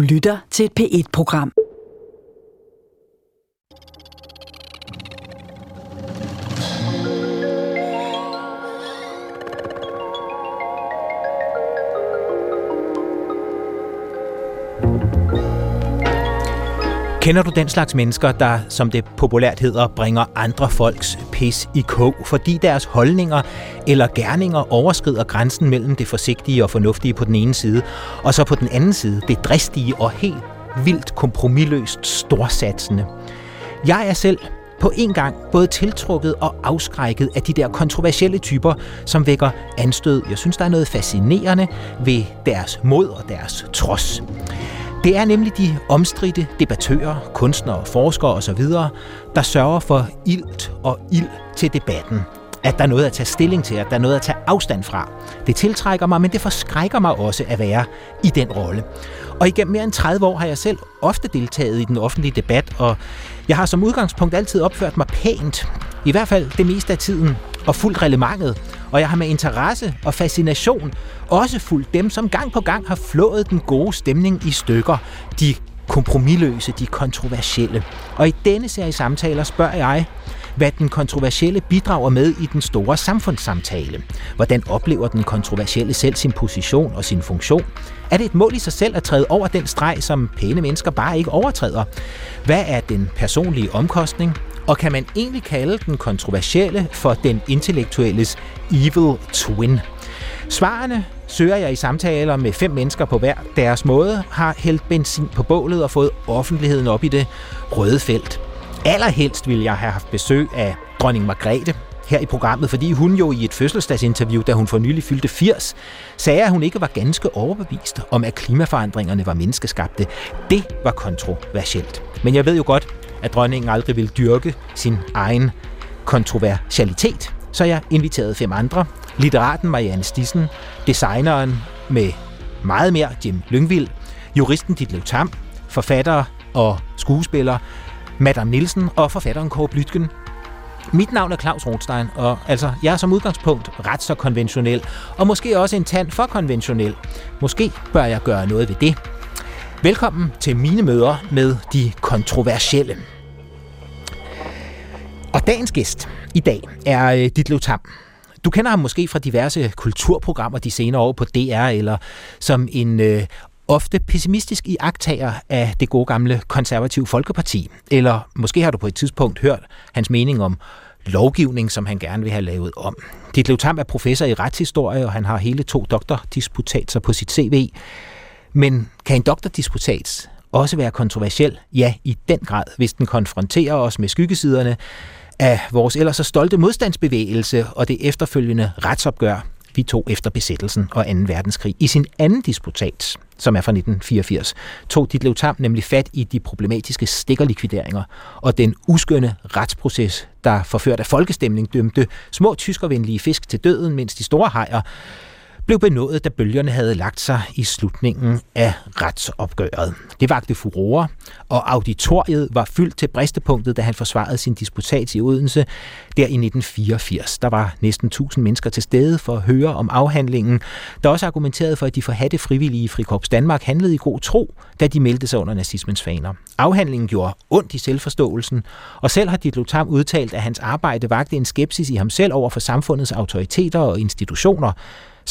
Du lytter til et P1-program. Kender du den slags mennesker, der, som det populært hedder, bringer andre folks pis i kog, fordi deres holdninger eller gerninger overskrider grænsen mellem det forsigtige og fornuftige på den ene side, og så på den anden side det dristige og helt vildt kompromilløst storsatsende? Jeg er selv på en gang både tiltrukket og afskrækket af de der kontroversielle typer, som vækker anstød. Jeg synes, der er noget fascinerende ved deres mod og deres trods. Det er nemlig de omstridte debattører, kunstnere, forskere osv., der sørger for ilt og ild til debatten. At der er noget at tage stilling til, at der er noget at tage afstand fra. Det tiltrækker mig, men det forskrækker mig også at være i den rolle. Og igennem mere end 30 år har jeg selv ofte deltaget i den offentlige debat, og jeg har som udgangspunkt altid opført mig pænt. I hvert fald det meste af tiden, og fuldt relevantet. Og jeg har med interesse og fascination også fulgt dem, som gang på gang har flået den gode stemning i stykker. De kompromilløse, de kontroversielle. Og i denne serie samtaler spørger jeg, hvad den kontroversielle bidrager med i den store samfundssamtale. Hvordan oplever den kontroversielle selv sin position og sin funktion? Er det et mål i sig selv at træde over den streg, som pæne mennesker bare ikke overtræder? Hvad er den personlige omkostning? Og kan man egentlig kalde den kontroversielle for den intellektuelles evil twin? Svarene søger jeg i samtaler med fem mennesker på hver deres måde, har hældt benzin på bålet og fået offentligheden op i det røde felt. Allerhelst ville jeg have haft besøg af dronning Margrethe her i programmet, fordi hun jo i et fødselsdagsinterview, da hun for nylig fyldte 80, sagde, at hun ikke var ganske overbevist om, at klimaforandringerne var menneskeskabte. Det var kontroversielt. Men jeg ved jo godt, at dronningen aldrig ville dyrke sin egen kontroversialitet, så jeg inviterede fem andre. Litteraten Marianne Stissen, designeren med meget mere Jim Lyngvild, juristen Ditlev Tam, forfatter og skuespiller Madame Nielsen og forfatteren Kåre Blytgen. Mit navn er Claus Rothstein, og altså, jeg er som udgangspunkt ret så konventionel, og måske også en tand for konventionel. Måske bør jeg gøre noget ved det. Velkommen til mine møder med de kontroversielle. Og dagens gæst i dag er øh, Ditlev Tam. Du kender ham måske fra diverse kulturprogrammer de senere år på DR, eller som en øh, ofte pessimistisk iagtager af det gode gamle konservative Folkeparti. Eller måske har du på et tidspunkt hørt hans mening om lovgivning, som han gerne vil have lavet om. Ditlev Tam er professor i retshistorie, og han har hele to doktordisputater på sit CV. Men kan en doktordisputats også være kontroversiel? Ja, i den grad, hvis den konfronterer os med skyggesiderne af vores ellers så stolte modstandsbevægelse og det efterfølgende retsopgør, vi tog efter besættelsen og 2. verdenskrig. I sin anden disputat, som er fra 1984, tog Ditlev Tam nemlig fat i de problematiske stikkerlikvideringer og den uskønne retsproces, der forført af folkestemning dømte små tyskervenlige fisk til døden, mens de store hajer blev benådet, da bølgerne havde lagt sig i slutningen af retsopgøret. Det vagte furore, og auditoriet var fyldt til bristepunktet, da han forsvarede sin disputat i Odense der i 1984. Der var næsten 1000 mennesker til stede for at høre om afhandlingen, der også argumenterede for, at de forhatte frivillige i Frikorps Danmark handlede i god tro, da de meldte sig under nazismens faner. Afhandlingen gjorde ondt i selvforståelsen, og selv har Dit Tam udtalt, at hans arbejde vagte en skepsis i ham selv over for samfundets autoriteter og institutioner,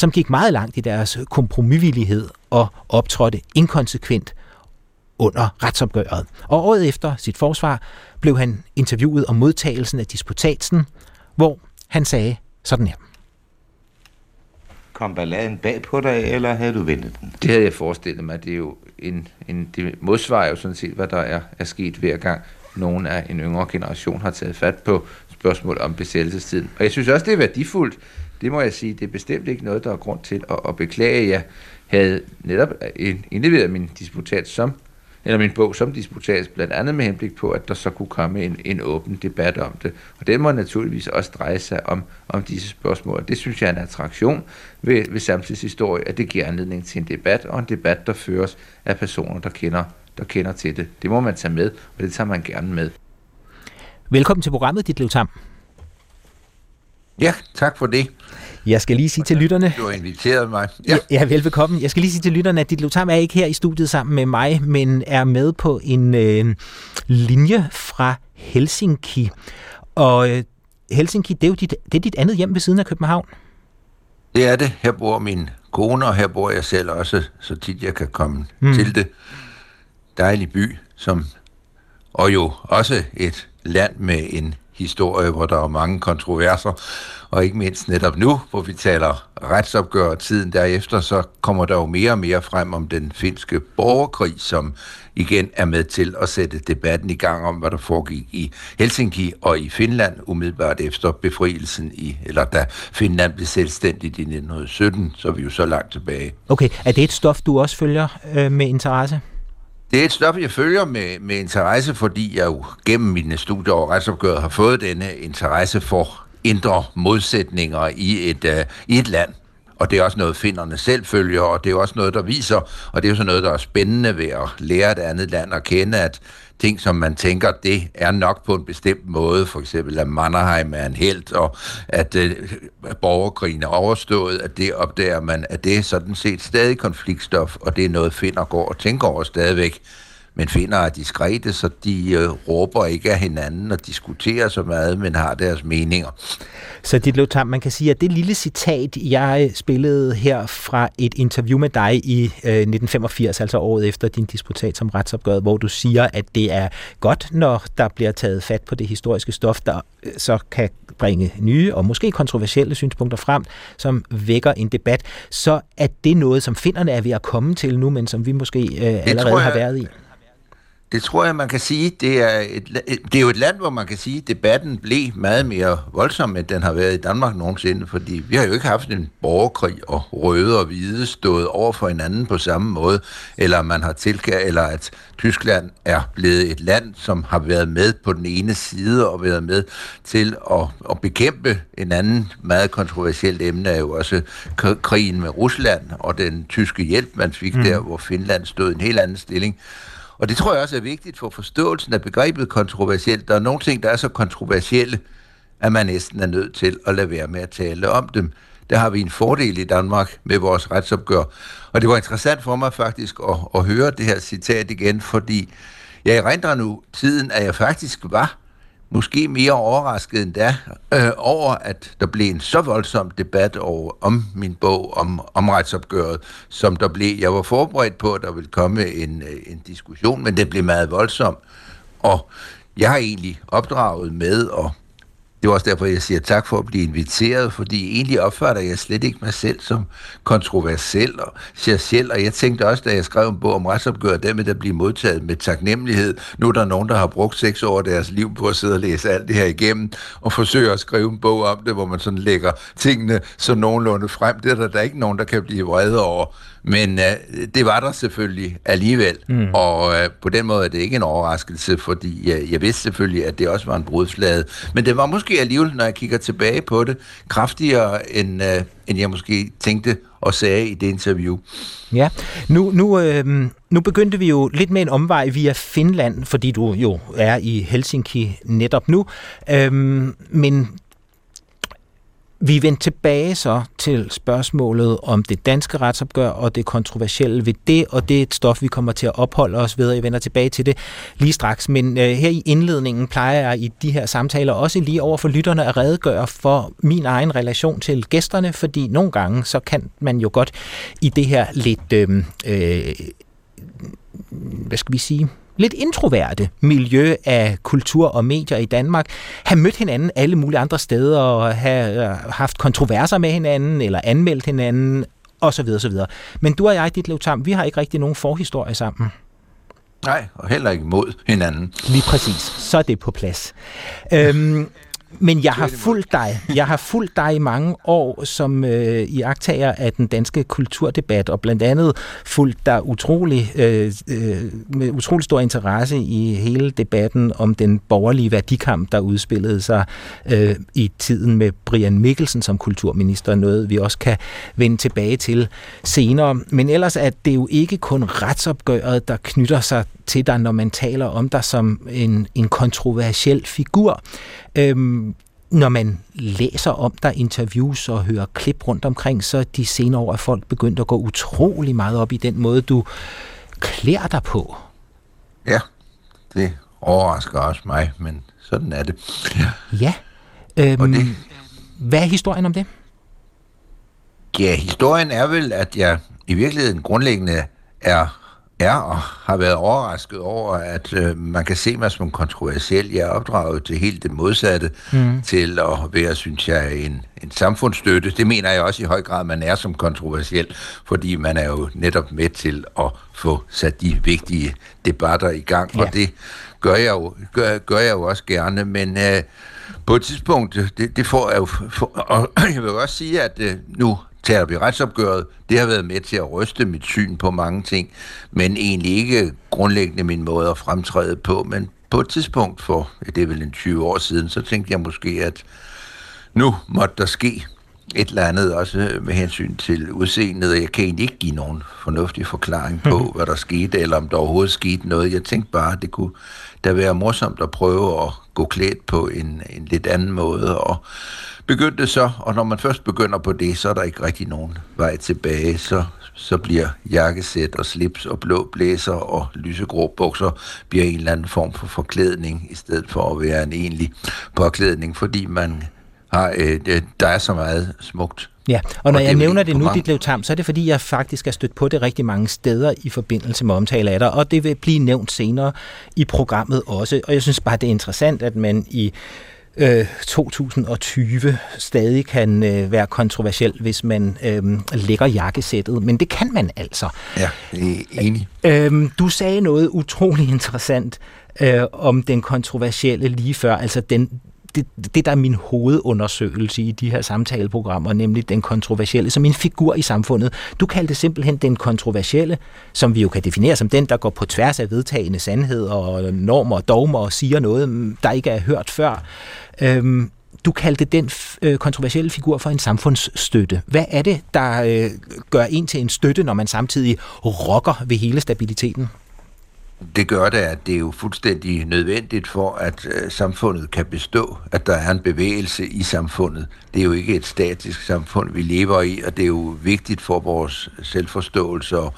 som gik meget langt i deres kompromisvillighed og optrådte inkonsekvent under retsopgøret. Og året efter sit forsvar blev han interviewet om modtagelsen af disputatsen, hvor han sagde sådan her. Kom balladen bag på dig, eller havde du ventet den? Det havde jeg forestillet mig. Det er jo en, en det modsvarer jo sådan set, hvad der er, er sket hver gang nogen af en yngre generation har taget fat på spørgsmål om besættelsestiden. Og jeg synes også, det er værdifuldt, det må jeg sige, det er bestemt ikke noget, der er grund til at, at beklage. Jeg havde netop indleveret min disputat som eller min bog som disputat, blandt andet med henblik på, at der så kunne komme en, en åben debat om det. Og den må naturligvis også dreje sig om, om disse spørgsmål. Det synes jeg er en attraktion ved, ved samtidshistorie, at det giver anledning til en debat, og en debat, der føres af personer, der kender, der kender til det. Det må man tage med, og det tager man gerne med. Velkommen til programmet, dit Tam. Ja, tak for det. Jeg skal lige sige til lytterne... Du har inviteret mig. Ja. ja, velbekomme. Jeg skal lige sige til lytterne, at dit Lutam er ikke her i studiet sammen med mig, men er med på en øh, linje fra Helsinki. Og øh, Helsinki, det er jo dit, det er dit andet hjem ved siden af København. Det er det. Her bor min kone, og her bor jeg selv også, så tit jeg kan komme mm. til det. Dejlig by, som, og jo også et land med en historie, hvor der er mange kontroverser, og ikke mindst netop nu, hvor vi taler retsopgør og tiden derefter, så kommer der jo mere og mere frem om den finske borgerkrig, som igen er med til at sætte debatten i gang om, hvad der foregik i Helsinki og i Finland umiddelbart efter befrielsen i, eller da Finland blev selvstændigt i 1917, så er vi jo så langt tilbage. Okay, er det et stof, du også følger øh, med interesse? Det er et stof, jeg følger med, med interesse, fordi jeg jo gennem mine studier og retsopgøret har fået denne interesse for indre modsætninger i et, uh, i et land. Og det er også noget, finderne selv følger, og det er også noget, der viser, og det er jo så noget, der er spændende ved at lære et andet land at kende, at ting, som man tænker, det er nok på en bestemt måde, for eksempel at Mannerheim er en held, og at uh, borgerkrigen er overstået, at det opdager man, at det er sådan set stadig konfliktstof, og det er noget, finder går og tænker over stadigvæk men finder er diskrete, så de øh, råber ikke af hinanden og diskuterer så meget, men har deres meninger. Så dit Lothar, man kan sige, at det lille citat, jeg spillede her fra et interview med dig i øh, 1985, altså året efter din disputat som retsopgøret, hvor du siger, at det er godt, når der bliver taget fat på det historiske stof, der øh, så kan bringe nye og måske kontroversielle synspunkter frem, som vækker en debat, så er det noget, som finderne er ved at komme til nu, men som vi måske øh, allerede jeg, har været i. Det tror jeg, man kan sige. Det er, et, det er jo et land, hvor man kan sige, at debatten blev meget mere voldsom, end den har været i Danmark nogensinde, fordi vi har jo ikke haft en borgerkrig, og røde og hvide stået over for hinanden på samme måde, eller man har tilkæret, eller at Tyskland er blevet et land, som har været med på den ene side og været med til at, at bekæmpe en anden meget kontroversielt emne, er jo også krigen med Rusland og den tyske hjælp, man fik mm. der, hvor Finland stod i en helt anden stilling. Og det tror jeg også er vigtigt for forståelsen af begrebet kontroversielt. Der er nogle ting, der er så kontroversielle, at man næsten er nødt til at lade være med at tale om dem. Der har vi en fordel i Danmark med vores retsopgør. Og det var interessant for mig faktisk at, at høre det her citat igen, fordi jeg erindrer nu tiden, at jeg faktisk var måske mere overrasket end da, øh, over at der blev en så voldsom debat over, om min bog om, om retsopgøret, som der blev. Jeg var forberedt på, at der ville komme en, øh, en diskussion, men det blev meget voldsom. Og jeg har egentlig opdraget med at det er også derfor, jeg siger tak for at blive inviteret, fordi egentlig opfatter jeg slet ikke mig selv som kontroversiel og selv, og jeg tænkte også, da jeg skrev en bog om retsopgør, med der bliver modtaget med taknemmelighed. Nu er der nogen, der har brugt seks år af deres liv på at sidde og læse alt det her igennem, og forsøge at skrive en bog om det, hvor man sådan lægger tingene så nogenlunde frem. Det er der, der er ikke nogen, der kan blive vrede over. Men øh, det var der selvfølgelig alligevel, mm. og øh, på den måde er det ikke en overraskelse, fordi øh, jeg vidste selvfølgelig, at det også var en brudflade. Men det var måske alligevel, når jeg kigger tilbage på det, kraftigere end, øh, end jeg måske tænkte og sagde i det interview. Ja, nu, nu, øh, nu begyndte vi jo lidt med en omvej via Finland, fordi du jo er i Helsinki netop nu. Øh, men vi vendte tilbage så til spørgsmålet om det danske retsopgør og det kontroversielle ved det, og det er et stof, vi kommer til at opholde os ved, og jeg vender tilbage til det lige straks. Men øh, her i indledningen plejer jeg i de her samtaler også lige over for lytterne at redegøre for min egen relation til gæsterne, fordi nogle gange så kan man jo godt i det her lidt... Øh, øh, hvad skal vi sige, lidt introverte miljø af kultur og medier i Danmark, have mødt hinanden alle mulige andre steder og have øh, haft kontroverser med hinanden eller anmeldt hinanden osv. osv. Men du og jeg, dit Tam, vi har ikke rigtig nogen forhistorie sammen. Nej, og heller ikke mod hinanden. Lige præcis. Så er det på plads. Øhm, men jeg har fulgt dig. Jeg har fulgt dig i mange år som øh, iagtager af den danske kulturdebat, og blandt andet fulgt dig utrolig, øh, øh, med utrolig stor interesse i hele debatten om den borgerlige værdikamp, der udspillede sig øh, i tiden med Brian Mikkelsen som kulturminister, noget vi også kan vende tilbage til senere. Men ellers er det jo ikke kun retsopgøret, der knytter sig til dig, når man taler om dig som en, en kontroversiel figur. Øhm, når man læser om dig, interviews og hører klip rundt omkring, så de senere år er folk begyndt at gå utrolig meget op i den måde, du klæder dig på. Ja, det overrasker også mig, men sådan er det. Ja. ja. Øhm, det... Hvad er historien om det? Ja, historien er vel, at jeg i virkeligheden grundlæggende er er og har været overrasket over, at øh, man kan se mig som kontroversiel. Jeg er opdraget til helt det modsatte, mm. til at være, synes jeg, en, en samfundsstøtte. Det mener jeg også i høj grad, man er som kontroversiel, fordi man er jo netop med til at få sat de vigtige debatter i gang, ja. og det gør jeg jo, gør, gør jeg jo også gerne, men... Øh, på et tidspunkt, det, det får jeg jo, for, og jeg vil også sige, at øh, nu tager vi retsopgøret. Det har været med til at ryste mit syn på mange ting, men egentlig ikke grundlæggende min måde at fremtræde på. Men på et tidspunkt for, det er vel en 20 år siden, så tænkte jeg måske, at nu måtte der ske et eller andet, også med hensyn til udseendet, og jeg kan egentlig ikke give nogen fornuftig forklaring på, hvad der skete, eller om der overhovedet skete noget. Jeg tænkte bare, at det kunne da være morsomt at prøve at gå klædt på en, en lidt anden måde, og begyndte så, og når man først begynder på det, så er der ikke rigtig nogen vej tilbage, så, så bliver jakkesæt og slips og blå blæser og lysegrå bukser bliver en eller anden form for forklædning, i stedet for at være en egentlig påklædning, fordi man har, øh, øh der er så meget smukt Ja, og når og jeg nævner det nu, dit Lev Tam, så er det fordi, jeg faktisk er stødt på det rigtig mange steder i forbindelse med omtale af dig, og det vil blive nævnt senere i programmet også. Og jeg synes bare, det er interessant, at man i øh, 2020 stadig kan øh, være kontroversiel, hvis man øh, lægger jakkesættet, men det kan man altså. Ja, enig. Øh, du sagde noget utrolig interessant øh, om den kontroversielle lige før, altså den, det, det, der er min hovedundersøgelse i de her samtaleprogrammer, nemlig den kontroversielle, som en figur i samfundet. Du kaldte simpelthen den kontroversielle, som vi jo kan definere som den, der går på tværs af vedtagende sandheder og normer og dogmer og siger noget, mm, der ikke er hørt før. Øhm, du kaldte den øh, kontroversielle figur for en samfundsstøtte. Hvad er det, der øh, gør en til en støtte, når man samtidig rokker ved hele stabiliteten? Det gør det, at det er jo fuldstændig nødvendigt for, at øh, samfundet kan bestå, at der er en bevægelse i samfundet. Det er jo ikke et statisk samfund, vi lever i, og det er jo vigtigt for vores selvforståelse og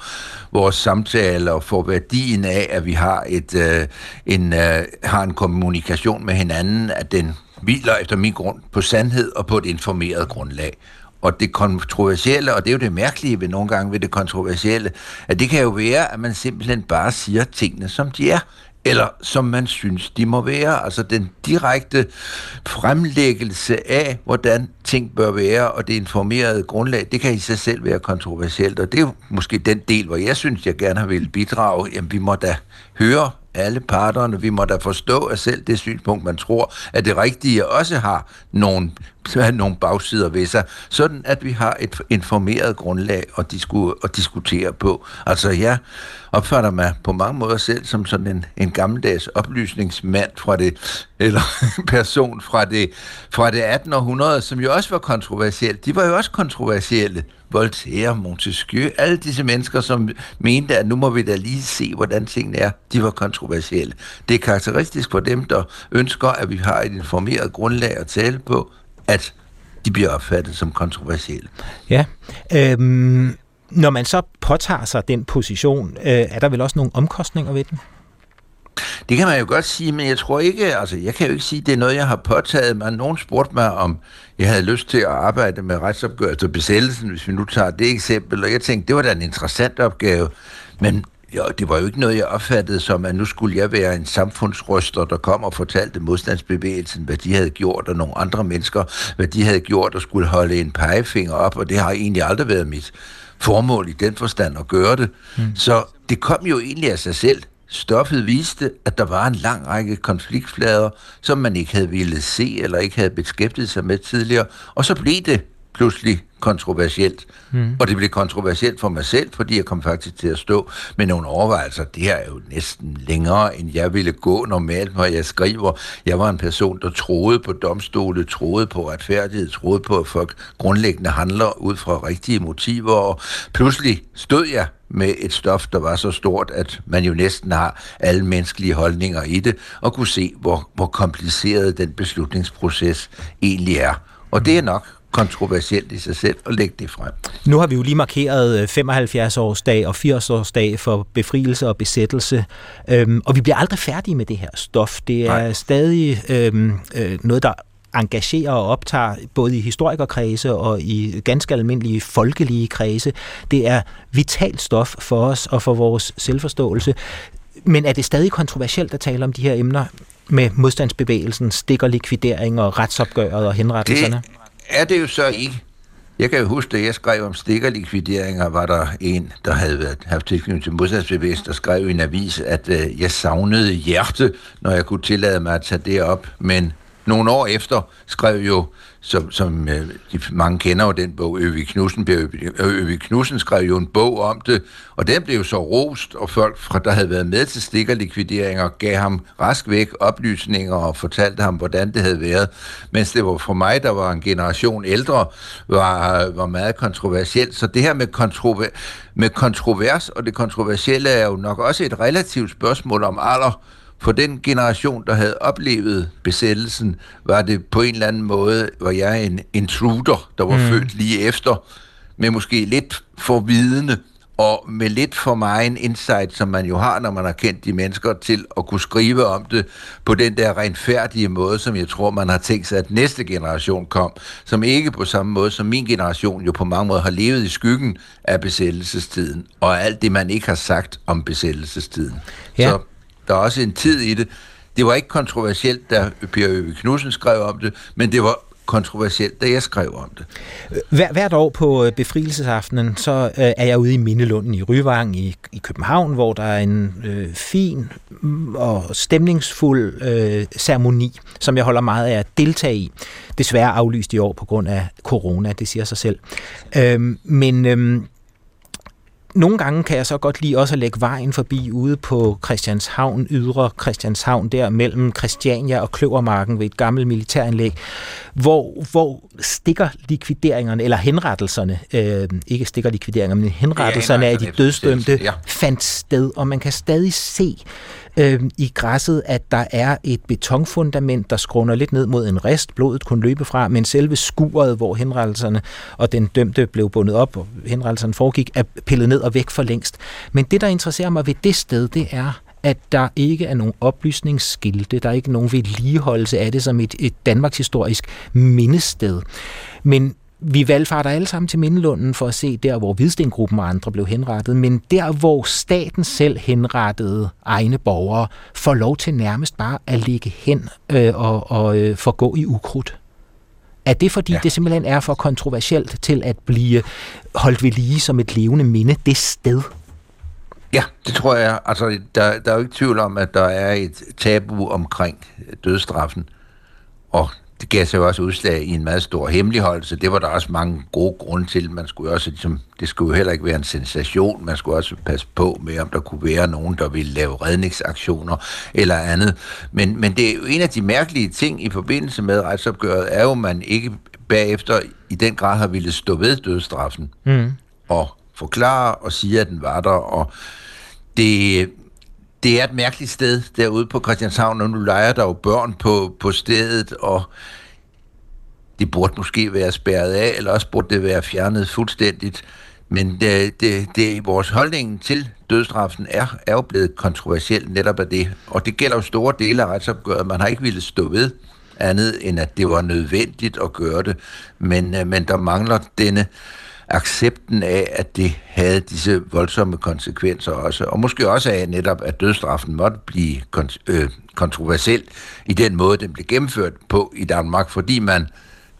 vores samtaler og for værdien af, at vi har, et, øh, en, øh, har en kommunikation med hinanden, at den hviler efter min grund på sandhed og på et informeret grundlag. Og det kontroversielle, og det er jo det mærkelige ved nogle gange ved det kontroversielle, at det kan jo være, at man simpelthen bare siger tingene, som de er eller som man synes, de må være. Altså den direkte fremlæggelse af, hvordan ting bør være, og det informerede grundlag, det kan i sig selv være kontroversielt, og det er jo måske den del, hvor jeg synes, jeg gerne vil bidrage. Jamen, vi må da høre alle parterne. Vi må da forstå, at selv det synspunkt, man tror, at det rigtige også har nogle, nogle bagsider ved sig, sådan at vi har et informeret grundlag at, disku, at diskutere på. Altså jeg opfatter mig på mange måder selv som sådan en, en gammeldags oplysningsmand fra det, eller person fra det, fra det 18. århundrede, som jo også var kontroversielt. De var jo også kontroversielle. Voltaire, Montesquieu, alle disse mennesker, som mente, at nu må vi da lige se, hvordan tingene er, de var kontroversielle. Det er karakteristisk for dem, der ønsker, at vi har et informeret grundlag at tale på, at de bliver opfattet som kontroversielle. Ja, øhm, når man så påtager sig den position, øh, er der vel også nogle omkostninger ved den? Det kan man jo godt sige, men jeg tror ikke, altså jeg kan jo ikke sige, det er noget, jeg har påtaget mig. Nogen spurgte mig, om jeg havde lyst til at arbejde med retsopgørelse og besættelsen, hvis vi nu tager det eksempel, og jeg tænkte, det var da en interessant opgave, men jo, det var jo ikke noget, jeg opfattede som, at nu skulle jeg være en samfundsryster, der kom og fortalte modstandsbevægelsen, hvad de havde gjort, og nogle andre mennesker, hvad de havde gjort, og skulle holde en pegefinger op, og det har egentlig aldrig været mit formål i den forstand at gøre det. Mm. Så det kom jo egentlig af sig selv. Stoffet viste, at der var en lang række konfliktflader, som man ikke havde ville se eller ikke havde beskæftiget sig med tidligere, og så blev det pludselig kontroversielt. Mm. Og det blev kontroversielt for mig selv, fordi jeg kom faktisk til at stå med nogle overvejelser. Det her er jo næsten længere, end jeg ville gå normalt, når jeg skriver. Jeg var en person, der troede på domstole, troede på retfærdighed, troede på, at folk grundlæggende handler ud fra rigtige motiver, og pludselig stod jeg med et stof, der var så stort, at man jo næsten har alle menneskelige holdninger i det, og kunne se, hvor, hvor kompliceret den beslutningsproces egentlig er. Og det er nok kontroversielt i sig selv at lægge det frem. Nu har vi jo lige markeret 75-årsdag øh, og 80-årsdag for befrielse og besættelse, øhm, og vi bliver aldrig færdige med det her stof. Det er Nej. stadig øhm, øh, noget, der engagerer og optager både i historikerkredse og i ganske almindelige folkelige kredse. Det er vitalt stof for os og for vores selvforståelse. Men er det stadig kontroversielt at tale om de her emner med modstandsbevægelsen, stikker likvidering og retsopgøret og henrettelserne? Det er det jo så ikke. Jeg kan jo huske, da jeg skrev om stikkerlikvideringer, var der en, der havde været, haft tilknytning til modstandsbevægelsen, der skrev i en avis, at øh, jeg savnede hjerte, når jeg kunne tillade mig at tage det op. Men nogle år efter skrev jo, som, som øh, de mange kender jo den bog, Øvi Knudsen, Øvi Knudsen skrev jo en bog om det, og den blev så rost, og folk, fra, der havde været med til stikkerlikvideringer, gav ham rask væk oplysninger og fortalte ham, hvordan det havde været. Mens det var for mig, der var en generation ældre, var, var meget kontroversielt. Så det her med, kontrover, med kontrovers, og det kontroversielle er jo nok også et relativt spørgsmål om alder, for den generation, der havde oplevet besættelsen, var det på en eller anden måde, var jeg en intruder, der var mm. født lige efter, med måske lidt for vidende, og med lidt for meget en insight, som man jo har, når man har kendt de mennesker, til at kunne skrive om det på den der renfærdige måde, som jeg tror, man har tænkt sig, at næste generation kom, som ikke på samme måde som min generation jo på mange måder har levet i skyggen af besættelsestiden, og alt det, man ikke har sagt om besættelsestiden. Ja. Så der er også en tid i det. Det var ikke kontroversielt, da Per Øve Knudsen skrev om det, men det var kontroversielt, da jeg skrev om det. Hver, hvert år på øh, befrielsesaftenen, så øh, er jeg ude i Mindelunden i Ryvang i, i København, hvor der er en øh, fin mm, og stemningsfuld øh, ceremoni, som jeg holder meget af at deltage i. Desværre aflyst i år på grund af corona, det siger sig selv. Øh, men øh, nogle gange kan jeg så godt lide også at lægge vejen forbi ude på Christianshavn, ydre Christianshavn, der mellem Christiania og Kløvermarken ved et gammelt militæranlæg, hvor, hvor stikker likvideringerne, eller henrettelserne, øh, ikke stikker likvideringerne, men henrettelserne ja, af de dødsdømte, ja. fandt sted, og man kan stadig se øh, i græsset, at der er et betonfundament, der skrunder lidt ned mod en rest, blodet kunne løbe fra, men selve skuret, hvor henrettelserne og den dømte blev bundet op, og henrettelserne foregik, er pillet ned og væk for længst. Men det, der interesserer mig ved det sted, det er, at der ikke er nogen oplysningsskilte, der er ikke nogen vedligeholdelse af det som et, et Danmarks historisk mindested. Men vi valgfarter alle sammen til Mindelunden for at se der, hvor Hvidstengruppen og andre blev henrettet, men der, hvor staten selv henrettede egne borgere, får lov til nærmest bare at ligge hen øh, og, og øh, forgå i ukrudt. Er det fordi, ja. det simpelthen er for kontroversielt til at blive holdt ved lige som et levende minde det sted? Ja, det tror jeg. Altså, der, der er jo ikke tvivl om, at der er et tabu omkring dødstraffen. Og det gav sig jo også udslag i en meget stor hemmeligholdelse. Det var der også mange gode grunde til. Man skulle også, ligesom, det skulle jo heller ikke være en sensation. Man skulle også passe på med, om der kunne være nogen, der ville lave redningsaktioner eller andet. Men, men det er jo en af de mærkelige ting i forbindelse med retsopgøret, er jo, at man ikke bagefter i den grad har ville stå ved dødstraffen. Mm. Og forklare og sige, at den var der. Og det, det er et mærkeligt sted derude på Christianshavn, og nu leger der jo børn på, på stedet, og det burde måske være spærret af, eller også burde det være fjernet fuldstændigt. Men øh, det, det, det, vores holdning til dødstraffen er, er jo blevet kontroversiel netop af det. Og det gælder jo store dele af retsopgøret. Man har ikke ville stå ved andet, end at det var nødvendigt at gøre det. Men, øh, men der mangler denne øh, accepten af, at det havde disse voldsomme konsekvenser også, og måske også af netop, at dødstraffen måtte blive kont- øh, kontroversiel i den måde, den blev gennemført på i Danmark, fordi man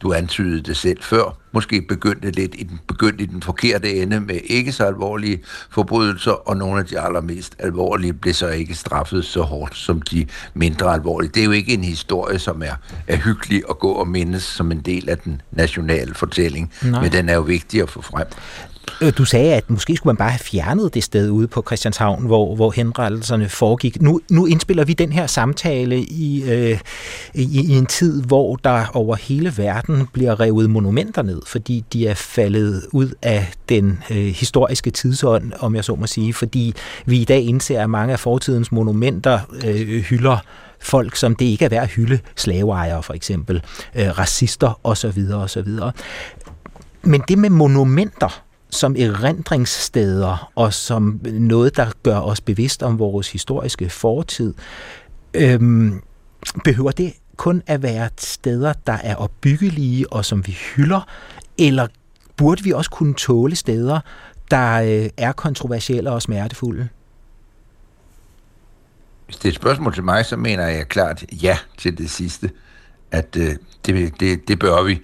du antydede det selv før, måske begyndte lidt i den, begyndte i den forkerte ende med ikke så alvorlige forbrydelser, og nogle af de allermest alvorlige blev så ikke straffet så hårdt som de mindre alvorlige. Det er jo ikke en historie, som er, er hyggelig at gå og mindes som en del af den nationale fortælling, Nej. men den er jo vigtig at få frem. Øh, du sagde, at måske skulle man bare have fjernet det sted ude på Christianshavn, hvor, hvor henrettelserne foregik. Nu, nu indspiller vi den her samtale i, øh, i, i en tid, hvor der over hele verden bliver revet monumenter ned, fordi de er faldet ud af den øh, historiske tidsånd, om jeg så må sige, fordi vi i dag indser, at mange af fortidens monumenter øh, hylder folk, som det ikke er værd at hylde, slaveejere for eksempel, øh, racister osv. osv. Men det med monumenter, som erindringssteder og som noget, der gør os bevidst om vores historiske fortid. Øhm, behøver det kun at være steder, der er opbyggelige og som vi hylder, eller burde vi også kunne tåle steder, der øh, er kontroversielle og smertefulde? Hvis det er et spørgsmål til mig, så mener jeg klart ja til det sidste, at øh, det, det, det bør vi.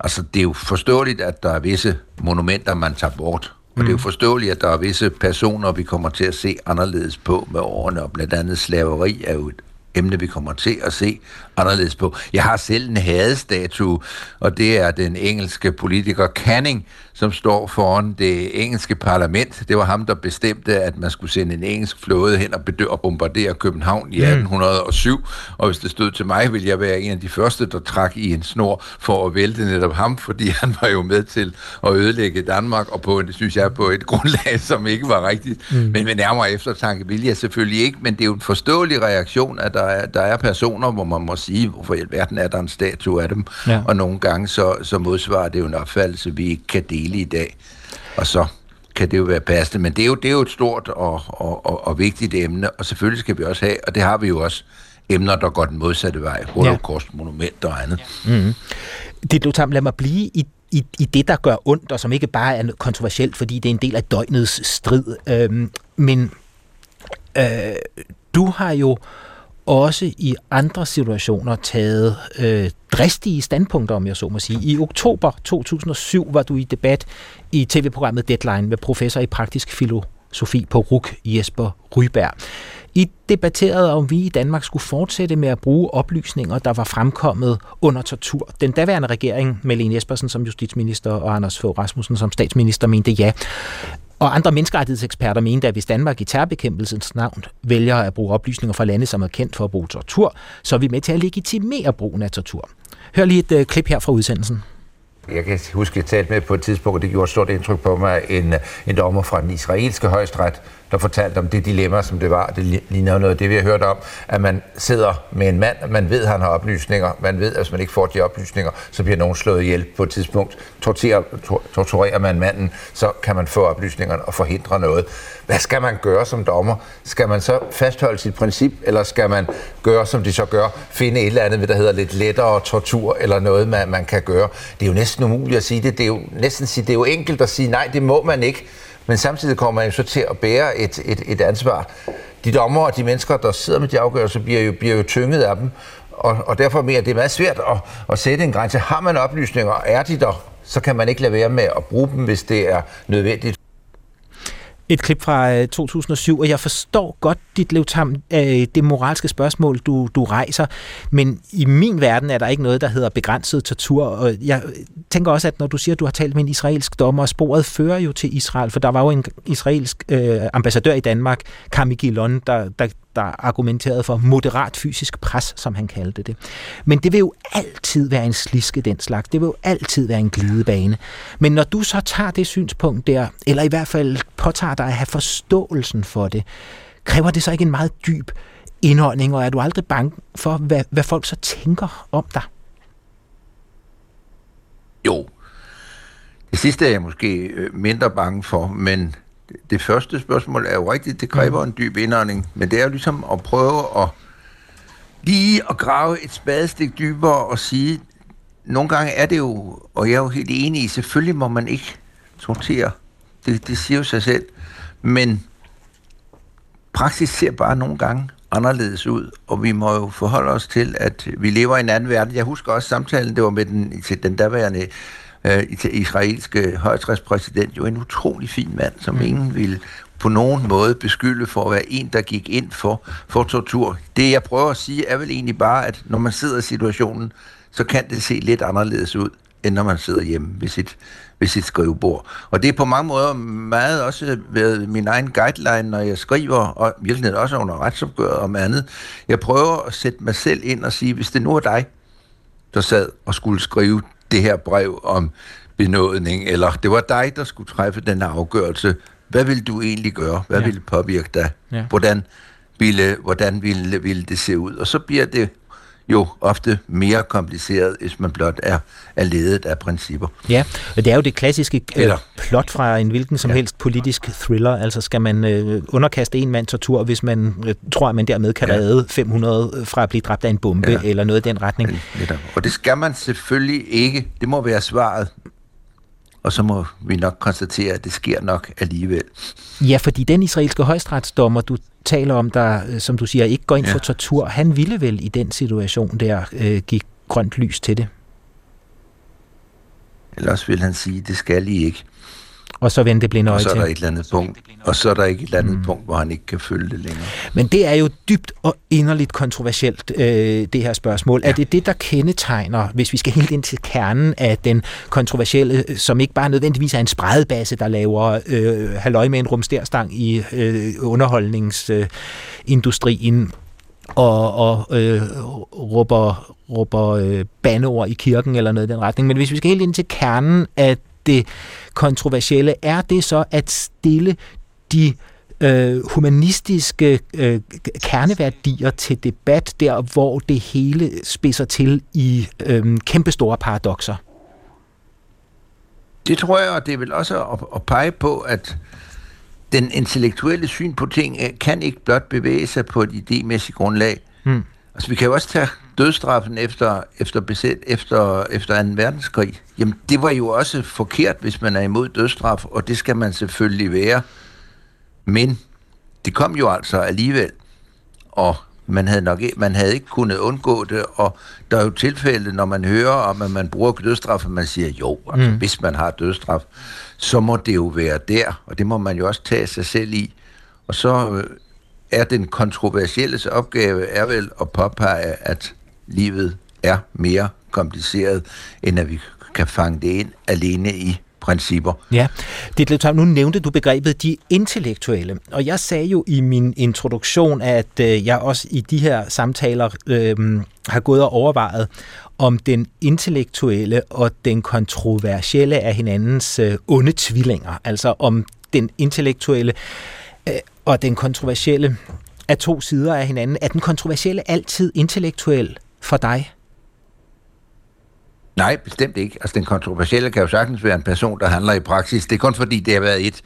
Altså, det er jo forståeligt, at der er visse monumenter, man tager bort. Og mm. det er jo mm. forståeligt, at der er visse personer, vi kommer til at se anderledes på med årene, og blandt andet slaveri er jo et emne, vi kommer til at se anderledes på. Jeg har selv en hadestatue, og det er den engelske politiker Canning, som står foran det engelske parlament. Det var ham, der bestemte, at man skulle sende en engelsk flåde hen og, bedø- og bombardere København i 1807. Mm. Og hvis det stod til mig, ville jeg være en af de første, der trak i en snor for at vælte netop ham, fordi han var jo med til at ødelægge Danmark, og på, det synes jeg, på et grundlag, som ikke var rigtigt. Mm. Men med nærmere eftertanke vil jeg selvfølgelig ikke, men det er jo en forståelig reaktion, at der er, der er personer, hvor man må sige, hvorfor i alverden er der en statue af dem, ja. og nogle gange så, så modsvarer det jo en opfattelse, vi ikke kan dele i dag. Og så kan det jo være passende, men det er jo, det er jo et stort og, og, og, og vigtigt emne, og selvfølgelig skal vi også have, og det har vi jo også, emner, der går den modsatte vej, holocaust, ja. monumenter og andet. Mm-hmm. Det du lad mig blive i i, i det, der gør ondt, og som ikke bare er kontroversielt, fordi det er en del af døgnets strid. Øhm, men øh, du har jo også i andre situationer taget øh, dristige standpunkter, om jeg så må sige. I oktober 2007 var du i debat i tv-programmet Deadline med professor i praktisk filosofi på RUK, Jesper Ryberg. I debatterede, om vi i Danmark skulle fortsætte med at bruge oplysninger, der var fremkommet under tortur. Den daværende regering, med Lene Jespersen som justitsminister og Anders Fogh Rasmussen som statsminister, mente ja. Og andre menneskerettighedseksperter mente, at hvis Danmark i terrorbekæmpelsens navn vælger at bruge oplysninger fra lande, som er kendt for at bruge tortur, så er vi med til at legitimere brugen af tortur. Hør lige et øh, klip her fra udsendelsen. Jeg kan huske, at jeg talte med på et tidspunkt, og det gjorde et stort indtryk på mig, en, øh, en dommer fra den israelske højesteret, der fortalte om det dilemma, som det var. Det ligner noget af det, vi har hørt om, at man sidder med en mand, man ved, at han har oplysninger, man ved, at hvis man ikke får de oplysninger, så bliver nogen slået ihjel på et tidspunkt. Torturer, torturerer man manden, så kan man få oplysningerne og forhindre noget. Hvad skal man gøre som dommer? Skal man så fastholde sit princip, eller skal man gøre, som de så gør, finde et eller andet, der hedder lidt lettere tortur, eller noget, man, man kan gøre? Det er jo næsten umuligt at sige det. Det er jo næsten sige, det er jo enkelt at sige, nej, det må man ikke men samtidig kommer man jo så til at bære et, et, et ansvar. De dommer og de mennesker, der sidder med de afgørelser, bliver jo, bliver jo tynget af dem, og, og derfor mener det er meget svært at, at sætte en grænse. Har man oplysninger, er de der, så kan man ikke lade være med at bruge dem, hvis det er nødvendigt et klip fra øh, 2007, og jeg forstår godt dit Levtam, øh, det moralske spørgsmål, du, du rejser, men i min verden er der ikke noget, der hedder begrænset tortur, og jeg tænker også, at når du siger, at du har talt med en israelsk dommer, sporet fører jo til Israel, for der var jo en israelsk øh, ambassadør i Danmark, Kami Gilon, der, der, der argumenterede for moderat fysisk pres, som han kaldte det. Men det vil jo altid være en sliske, den slags. Det vil jo altid være en glidebane. Men når du så tager det synspunkt der, eller i hvert fald påtager dig at have forståelsen for det, kræver det så ikke en meget dyb indånding, og er du aldrig bange for, hvad, hvad folk så tænker om dig? Jo. Det sidste er jeg måske øh, mindre bange for, men det første spørgsmål er jo rigtigt, det kræver mm. en dyb indånding, men det er jo ligesom at prøve at lige at grave et spadestik dybere og sige, nogle gange er det jo, og jeg er jo helt enig i, selvfølgelig må man ikke tortere. Det, det siger jo sig selv. Men praksis ser bare nogle gange anderledes ud, og vi må jo forholde os til, at vi lever i en anden verden. Jeg husker også samtalen, det var med den, til den daværende øh, israelske højtrædspræsident, jo en utrolig fin mand, som mm. ingen ville på nogen måde beskylde for at være en, der gik ind for, for tortur. Det, jeg prøver at sige, er vel egentlig bare, at når man sidder i situationen, så kan det se lidt anderledes ud, end når man sidder hjemme ved sit, ved sit skrivebord. Og det er på mange måder meget også været min egen guideline, når jeg skriver, og virkelig også under retsopgøret om andet. Jeg prøver at sætte mig selv ind og sige, hvis det nu er dig, der sad og skulle skrive det her brev om benådning, eller det var dig, der skulle træffe den afgørelse, hvad vil du egentlig gøre? Hvad ja. vil påvirke dig? Ja. Hvordan, ville, hvordan ville, ville det se ud? Og så bliver det jo ofte mere kompliceret, hvis man blot er, er ledet af principper. Ja, og det er jo det klassiske øh, Eller, plot fra en hvilken som ja. helst politisk thriller. Altså skal man øh, underkaste en mand tortur, hvis man øh, tror, at man dermed kan ja. redde 500 fra at blive dræbt af en bombe, ja. eller noget i den retning. Ja, og det skal man selvfølgelig ikke. Det må være svaret og så må vi nok konstatere, at det sker nok alligevel. Ja, fordi den israelske højstretsdommer, du taler om, der, øh, som du siger, ikke går ind ja. for tortur, han ville vel i den situation der øh, give grønt lys til det? Ellers vil han sige, det skal I ikke. Og så vende det blinde øje til. Og så er der et eller andet punkt, og så er der ikke et eller andet mm. punkt, hvor han ikke kan følge det længere. Men det er jo dybt og inderligt kontroversielt, øh, det her spørgsmål. Ja. Er det det, der kendetegner, hvis vi skal helt ind til kernen af den kontroversielle, som ikke bare nødvendigvis er en spredbasse, der laver øh, halløj med en rumsterstang i øh, underholdningsindustrien, øh, og, og øh, råber, råber øh, bandeord i kirken eller noget i den retning. Men hvis vi skal helt ind til kernen af det kontroversielle, er det så at stille de øh, humanistiske øh, kerneværdier til debat, der hvor det hele spidser til i øh, kæmpestore paradoxer? Det tror jeg, og det er vel også at, at pege på, at den intellektuelle syn på ting øh, kan ikke blot bevæge sig på et idémæssigt grundlag. Hmm. Altså, vi kan jo også tage dødstraffen efter, efter, besæt, efter, efter 2. verdenskrig. Jamen, det var jo også forkert, hvis man er imod dødstraf, og det skal man selvfølgelig være. Men det kom jo altså alligevel, og man havde nok ikke, man havde ikke kunnet undgå det, og der er jo tilfælde, når man hører om, at man bruger dødstraf, at man siger, jo, altså, mm. hvis man har dødstraf, så må det jo være der, og det må man jo også tage sig selv i. Og så øh, er den kontroversielle opgave er vel at påpege, at livet er mere kompliceret, end at vi kan fange det ind alene i principper. Ja, det er nu nævnte du begrebet de intellektuelle, og jeg sagde jo i min introduktion, at øh, jeg også i de her samtaler øh, har gået og overvejet, om den intellektuelle og den kontroversielle er hinandens øh, onde tvillinger, altså om den intellektuelle øh, og den kontroversielle er to sider af hinanden. Er den kontroversielle altid intellektuel for dig? Nej, bestemt ikke. Altså, den kontroversielle kan jo sagtens være en person, der handler i praksis. Det er kun fordi, det har været et,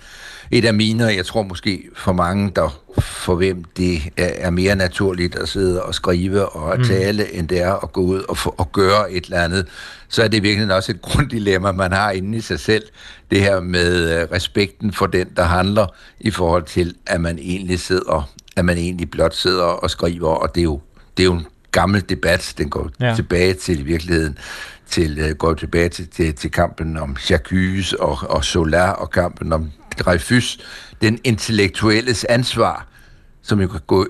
et af mine, og jeg tror måske for mange, der for hvem det er, er mere naturligt at sidde og skrive og mm. tale, end det er at gå ud og, for, og gøre et eller andet, så er det virkelig også et grunddilemma, man har inde i sig selv. Det her med uh, respekten for den, der handler, i forhold til, at man egentlig sidder, at man egentlig blot sidder og skriver, og det er jo, det er jo en gammel debat, den går ja. tilbage til i virkeligheden til, uh, går tilbage til, til, til kampen om Jacques og, og Solar og kampen om Dreyfus, den intellektuelles ansvar, som jo kan gå,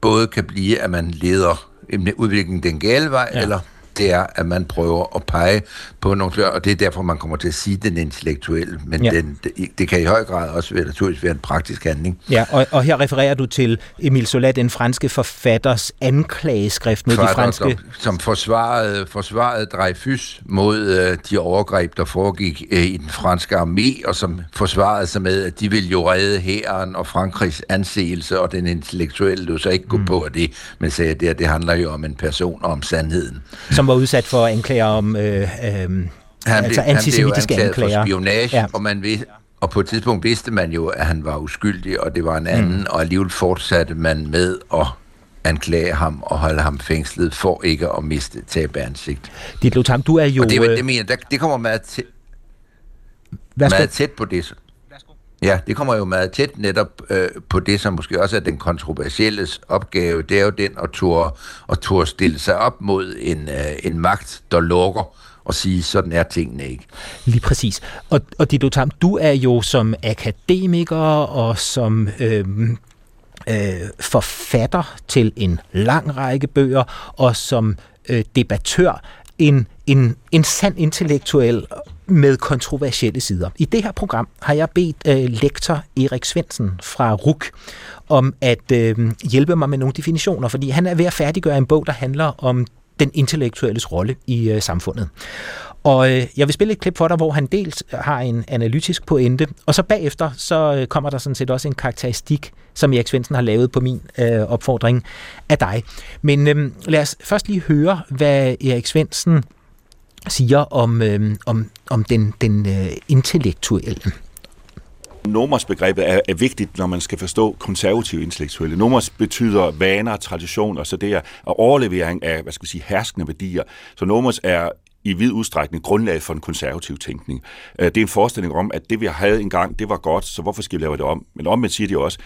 både kan blive, at man leder udviklingen den gale vej, ja. eller det er, at man prøver at pege på nogle flere, og det er derfor, man kommer til at sige den intellektuelle, men ja. den, det, det kan i høj grad også være, naturligvis være en praktisk handling. Ja, og, og her refererer du til Emile Zola, den franske forfatters anklageskrift mod Forfatter, de franske... Som, som forsvarede, forsvarede Dreyfus mod øh, de overgreb, der foregik øh, i den franske armé, og som forsvarede sig med, at de ville jo redde hæren og Frankrigs anseelse, og den intellektuelle du så ikke gå mm. på det, men sagde, at det, det handler jo om en person og om sandheden. Som som var udsat for anklager om øh, øh, han altså antisemitiske han anklager. For spionage, ja. og, man vid, og på et tidspunkt vidste man jo, at han var uskyldig, og det var en anden, mm. og alligevel fortsatte man med at anklage ham og holde ham fængslet for ikke at miste tab ansigt. Dit Lothar, du er jo... Og det, det, mener, der, det kommer meget, tæt, meget tæt på det. Ja, det kommer jo meget tæt netop øh, på det, som måske også er den kontroversielle opgave. Det er jo den at turde, at turde stille sig op mod en, øh, en magt, der lukker og sige, sådan er tingene ikke. Lige præcis. Og, og Dido Tam, du er jo som akademiker og som øh, øh, forfatter til en lang række bøger, og som øh, debattør en, en, en sand intellektuel med kontroversielle sider. I det her program har jeg bedt øh, lektor Erik Svensen fra RUK om at øh, hjælpe mig med nogle definitioner, fordi han er ved at færdiggøre en bog, der handler om den intellektuelles rolle i øh, samfundet. Og øh, jeg vil spille et klip for dig, hvor han dels har en analytisk pointe, og så bagefter så øh, kommer der sådan set også en karakteristik, som Erik Svendsen har lavet på min øh, opfordring af dig. Men øh, lad os først lige høre, hvad Erik Svendsen siger om, øh, om, om den, den øh, intellektuelle. Nomos-begrebet er, er vigtigt, når man skal forstå konservative intellektuelle. Nomos betyder vaner, tradition, og så det er overlevering af, hvad skal vi sige, herskende værdier. Så nomos er i vid udstrækning grundlag for en konservativ tænkning. Øh, det er en forestilling om, at det vi havde engang, det var godt, så hvorfor skal vi lave det om? Men omvendt siger de også,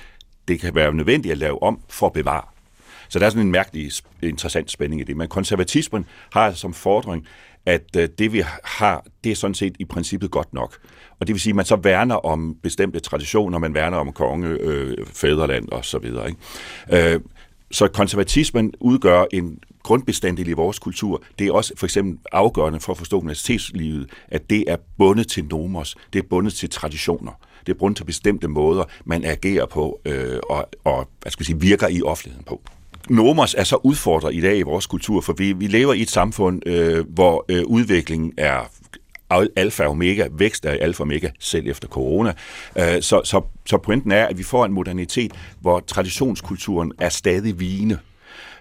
det kan være nødvendigt at lave om for at bevare. Så der er sådan en mærkelig, interessant spænding i det. Men konservatismen har altså som fordring, at øh, det vi har, det er sådan set i princippet godt nok. Og det vil sige, at man så værner om bestemte traditioner, man værner om konge, øh, fædreland og så videre. Ikke? Øh, så konservatismen udgør en grundbestanddel i vores kultur. Det er også for eksempel afgørende for at forstå universitetslivet, at det er bundet til nomos, det er bundet til traditioner. Det er bundet til bestemte måder, man agerer på øh, og, og hvad skal jeg sige, virker i offentligheden på. Nomos er så udfordret i dag i vores kultur, for vi, vi lever i et samfund, øh, hvor øh, udviklingen er alfa og omega, vækst er alfa og omega, selv efter corona. Øh, så, så, så pointen er, at vi får en modernitet, hvor traditionskulturen er stadig vigende.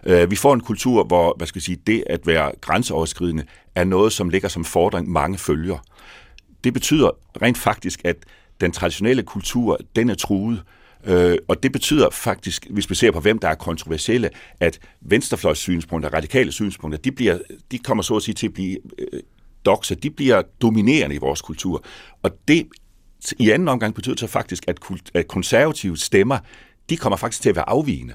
Øh, vi får en kultur, hvor hvad skal jeg sige, det at være grænseoverskridende er noget, som ligger som fordring mange følger. Det betyder rent faktisk, at den traditionelle kultur, den er truet. Øh, og det betyder faktisk, hvis vi ser på, hvem der er kontroversielle, at venstrefløjs synspunkter, radikale synspunkter, de, bliver, de kommer så at sige til at blive øh, doxer, de bliver dominerende i vores kultur. Og det i anden omgang betyder så faktisk, at, at konservative stemmer, de kommer faktisk til at være afvigende.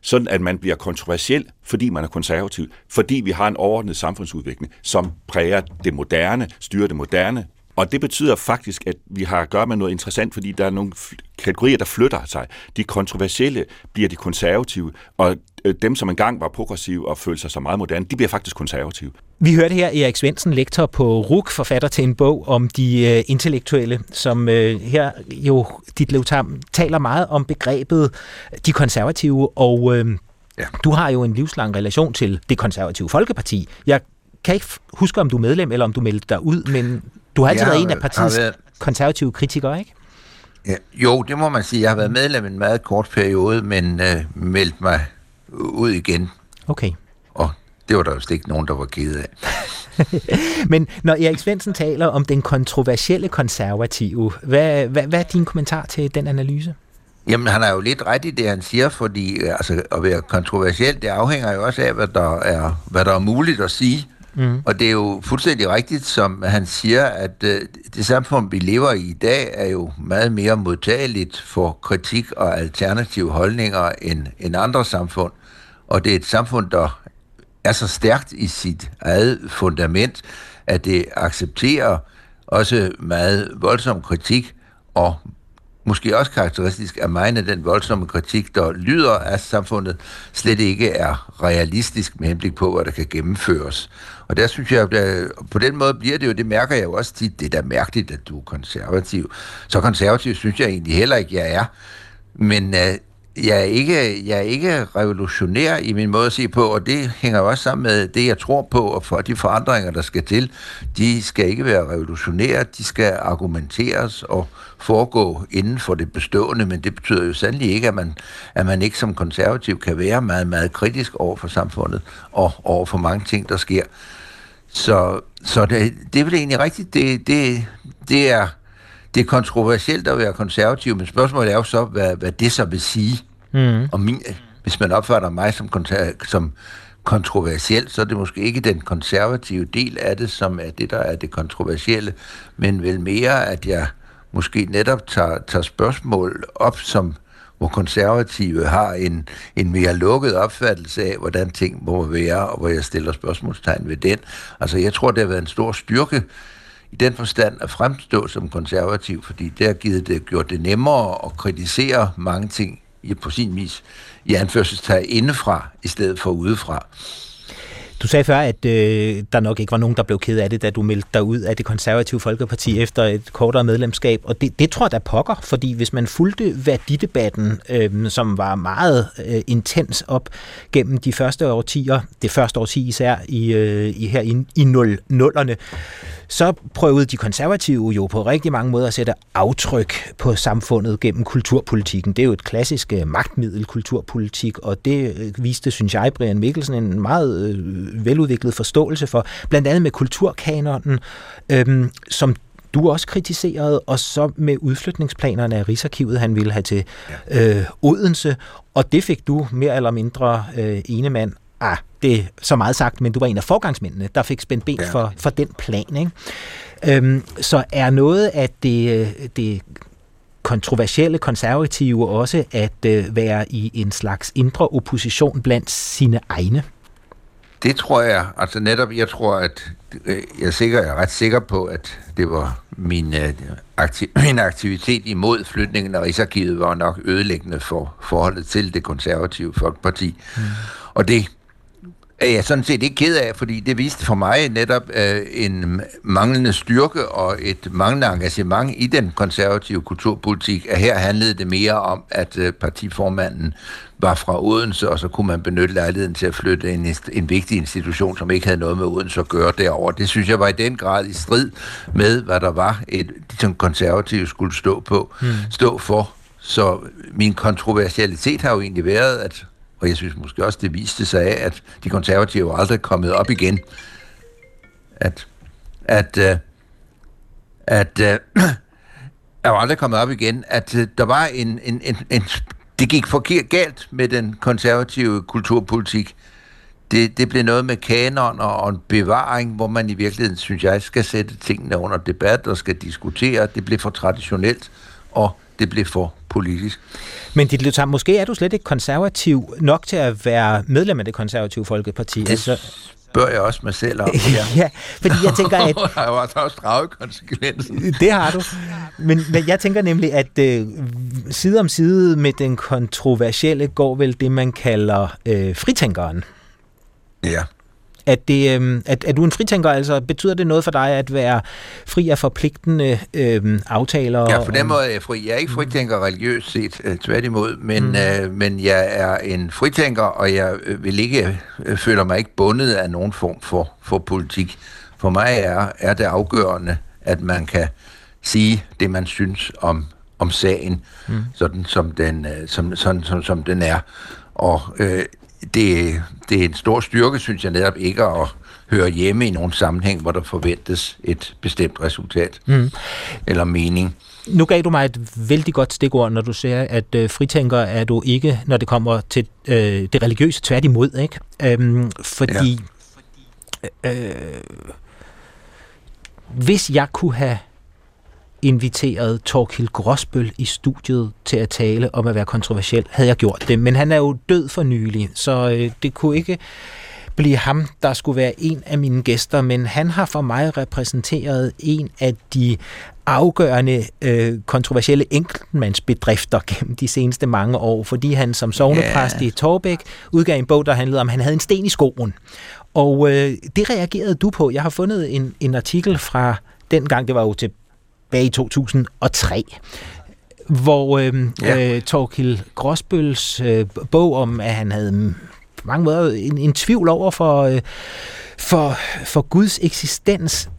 Sådan at man bliver kontroversiel, fordi man er konservativ, fordi vi har en overordnet samfundsudvikling, som præger det moderne, styrer det moderne, og det betyder faktisk, at vi har at gøre med noget interessant, fordi der er nogle kategorier, der flytter sig. De kontroversielle bliver de konservative, og øh, dem, som engang var progressive og følte sig så meget moderne, de bliver faktisk konservative. Vi hørte her Erik Svendsen, lektor på RUK, forfatter til en bog om de uh, intellektuelle, som uh, her jo, dit Leutam, taler meget om begrebet de konservative, og uh, ja. du har jo en livslang relation til det konservative Folkeparti. Jeg kan ikke huske, om du er medlem, eller om du meldte dig ud, men du har altid jeg været en af partiets været... konservative kritikere, ikke? Ja, jo, det må man sige. Jeg har været medlem i en meget kort periode, men øh, meldt mig ud igen. Okay. Det var der jo ikke nogen, der var ked af. men når Erik Svendsen taler om den kontroversielle konservative, hvad, hvad, hvad er din kommentar til den analyse? Jamen, han er jo lidt ret i det, han siger, fordi altså, at være kontroversiel, det afhænger jo også af, hvad der er, hvad der er muligt at sige. Mm. Og det er jo fuldstændig rigtigt, som han siger, at øh, det samfund, vi lever i i dag, er jo meget mere modtageligt for kritik og alternative holdninger end, end andre samfund. Og det er et samfund, der er så stærkt i sit eget fundament, at det accepterer også meget voldsom kritik og måske også karakteristisk af mig, den voldsomme kritik, der lyder af samfundet, slet ikke er realistisk med henblik på, hvad der kan gennemføres. Og der synes jeg, at øh, på den måde bliver det jo, det mærker jeg jo også tit, det er da mærkeligt, at du er konservativ. Så konservativ synes jeg egentlig heller ikke, jeg er. Men uh, jeg er, ikke, jeg er ikke revolutionær i min måde at se på, og det hænger også sammen med det, jeg tror på, og for de forandringer, der skal til, de skal ikke være revolutionære, de skal argumenteres og foregå inden for det bestående, men det betyder jo sandelig ikke, at man, at man ikke som konservativ kan være meget, meget kritisk over for samfundet og over for mange ting, der sker. Så, så det, det er vel egentlig rigtigt, det, det, det er det er kontroversielt at være konservativ, men spørgsmålet er jo så, hvad, hvad det så vil sige. Mm. Og min, hvis man opfatter mig som, som kontroversiel, så er det måske ikke den konservative del af det, som er det, der er det kontroversielle, men vel mere, at jeg måske netop tager, tager spørgsmål op, som hvor konservative har en, en mere lukket opfattelse af, hvordan ting må være, og hvor jeg stiller spørgsmålstegn ved den. Altså, jeg tror, det har været en stor styrke i den forstand at fremstå som konservativ, fordi det har givet det, gjort det nemmere at kritisere mange ting på sin vis i anførselstegn indefra, i stedet for udefra. Du sagde før, at øh, der nok ikke var nogen, der blev ked af det, da du meldte dig ud af det konservative Folkeparti efter et kortere medlemskab. Og det, det tror jeg, der pokker, fordi hvis man fulgte værdidebatten, øh, som var meget øh, intens op gennem de første årtier, det første årti især i, øh, i her i, i 00'erne, så prøvede de konservative jo på rigtig mange måder at sætte aftryk på samfundet gennem kulturpolitikken. Det er jo et klassisk øh, magtmiddel, kulturpolitik, og det øh, viste, synes jeg, Brian Mikkelsen en meget øh, veludviklet forståelse for, blandt andet med kulturkanonen, øhm, som du også kritiserede, og så med udflytningsplanerne af Rigsarkivet, han ville have til øh, Odense, og det fik du mere eller mindre øh, ene mand ah, det er så meget sagt, men du var en af forgangsmændene, der fik spændt ben for, for den plan. Ikke? Øhm, så er noget af det, det kontroversielle konservative også at øh, være i en slags indre opposition blandt sine egne? Det tror jeg. Altså netop, jeg tror, at øh, jeg er, sikker, jeg er ret sikker på, at det var min, øh, aktiv, min aktivitet imod flytningen af Rigsarkivet var nok ødelæggende for forholdet til det konservative Folkeparti. Mm. Og det er jeg sådan set ikke ked af, fordi det viste for mig netop øh, en manglende styrke og et manglende engagement i den konservative kulturpolitik, at her handlede det mere om, at øh, partiformanden var fra Odense, og så kunne man benytte lejligheden til at flytte en, en vigtig institution, som ikke havde noget med Odense at gøre derover. Det synes jeg var i den grad i strid med, hvad der var, et, som konservative skulle stå på, mm. stå for. Så min kontroversialitet har jo egentlig været, at og jeg synes måske også, det viste sig af, at de konservative aldrig er kommet op igen. At, at, uh, at uh, er jo aldrig kommet op igen, at uh, der var en, en, en, en, det gik forkert galt med den konservative kulturpolitik. Det, det blev noget med kanon og en bevaring, hvor man i virkeligheden, synes jeg, skal sætte tingene under debat og skal diskutere. Det blev for traditionelt, og det blev for politisk. Men dit Lytam, måske er du slet ikke konservativ nok til at være medlem af det konservative Folkeparti. Det altså, spørger jeg også mig selv om. Ja, ja fordi jeg tænker, at... der har jo også drage konsekvenser. Det har du. Men, men jeg tænker nemlig, at øh, side om side med den kontroversielle går vel det, man kalder øh, fritænkeren. Ja. At, det, øh, at, at du er en fritænker, altså betyder det noget for dig at være fri af forpligtende øh, aftaler? Ja, på den måde er jeg fri. Jeg er ikke fritænker religiøst set, øh, tværtimod, men, mm. øh, men jeg er en fritænker, og jeg øh, vil ikke øh, føler mig ikke bundet af nogen form for, for politik. For mig er, er det afgørende, at man kan sige det, man synes om, om sagen, mm. sådan som den, øh, som, sådan, som, som den er. Og øh, det, det er en stor styrke, synes jeg netop ikke at høre hjemme i nogen sammenhæng, hvor der forventes et bestemt resultat mm. eller mening. Nu gav du mig et vældig godt stikord, når du siger, at øh, fritænker er du ikke, når det kommer til øh, det religiøse, tværtimod, ikke? Øhm, fordi ja. øh, hvis jeg kunne have inviteret Torkild Gråsbøl i studiet til at tale om at være kontroversiel, havde jeg gjort det. Men han er jo død for nylig, så øh, det kunne ikke blive ham, der skulle være en af mine gæster, men han har for mig repræsenteret en af de afgørende øh, kontroversielle enkeltmandsbedrifter gennem de seneste mange år, fordi han som sovnepræst yeah. i Torbæk udgav en bog, der handlede om, at han havde en sten i skoen. Og øh, det reagerede du på. Jeg har fundet en, en artikel fra dengang, det var jo til tilbage i 2003 hvor øh, ja. øh, Torkild Gråsbøls øh, bog om, at han havde på mange måder en, en tvivl over for, øh, for, for Guds eksistens,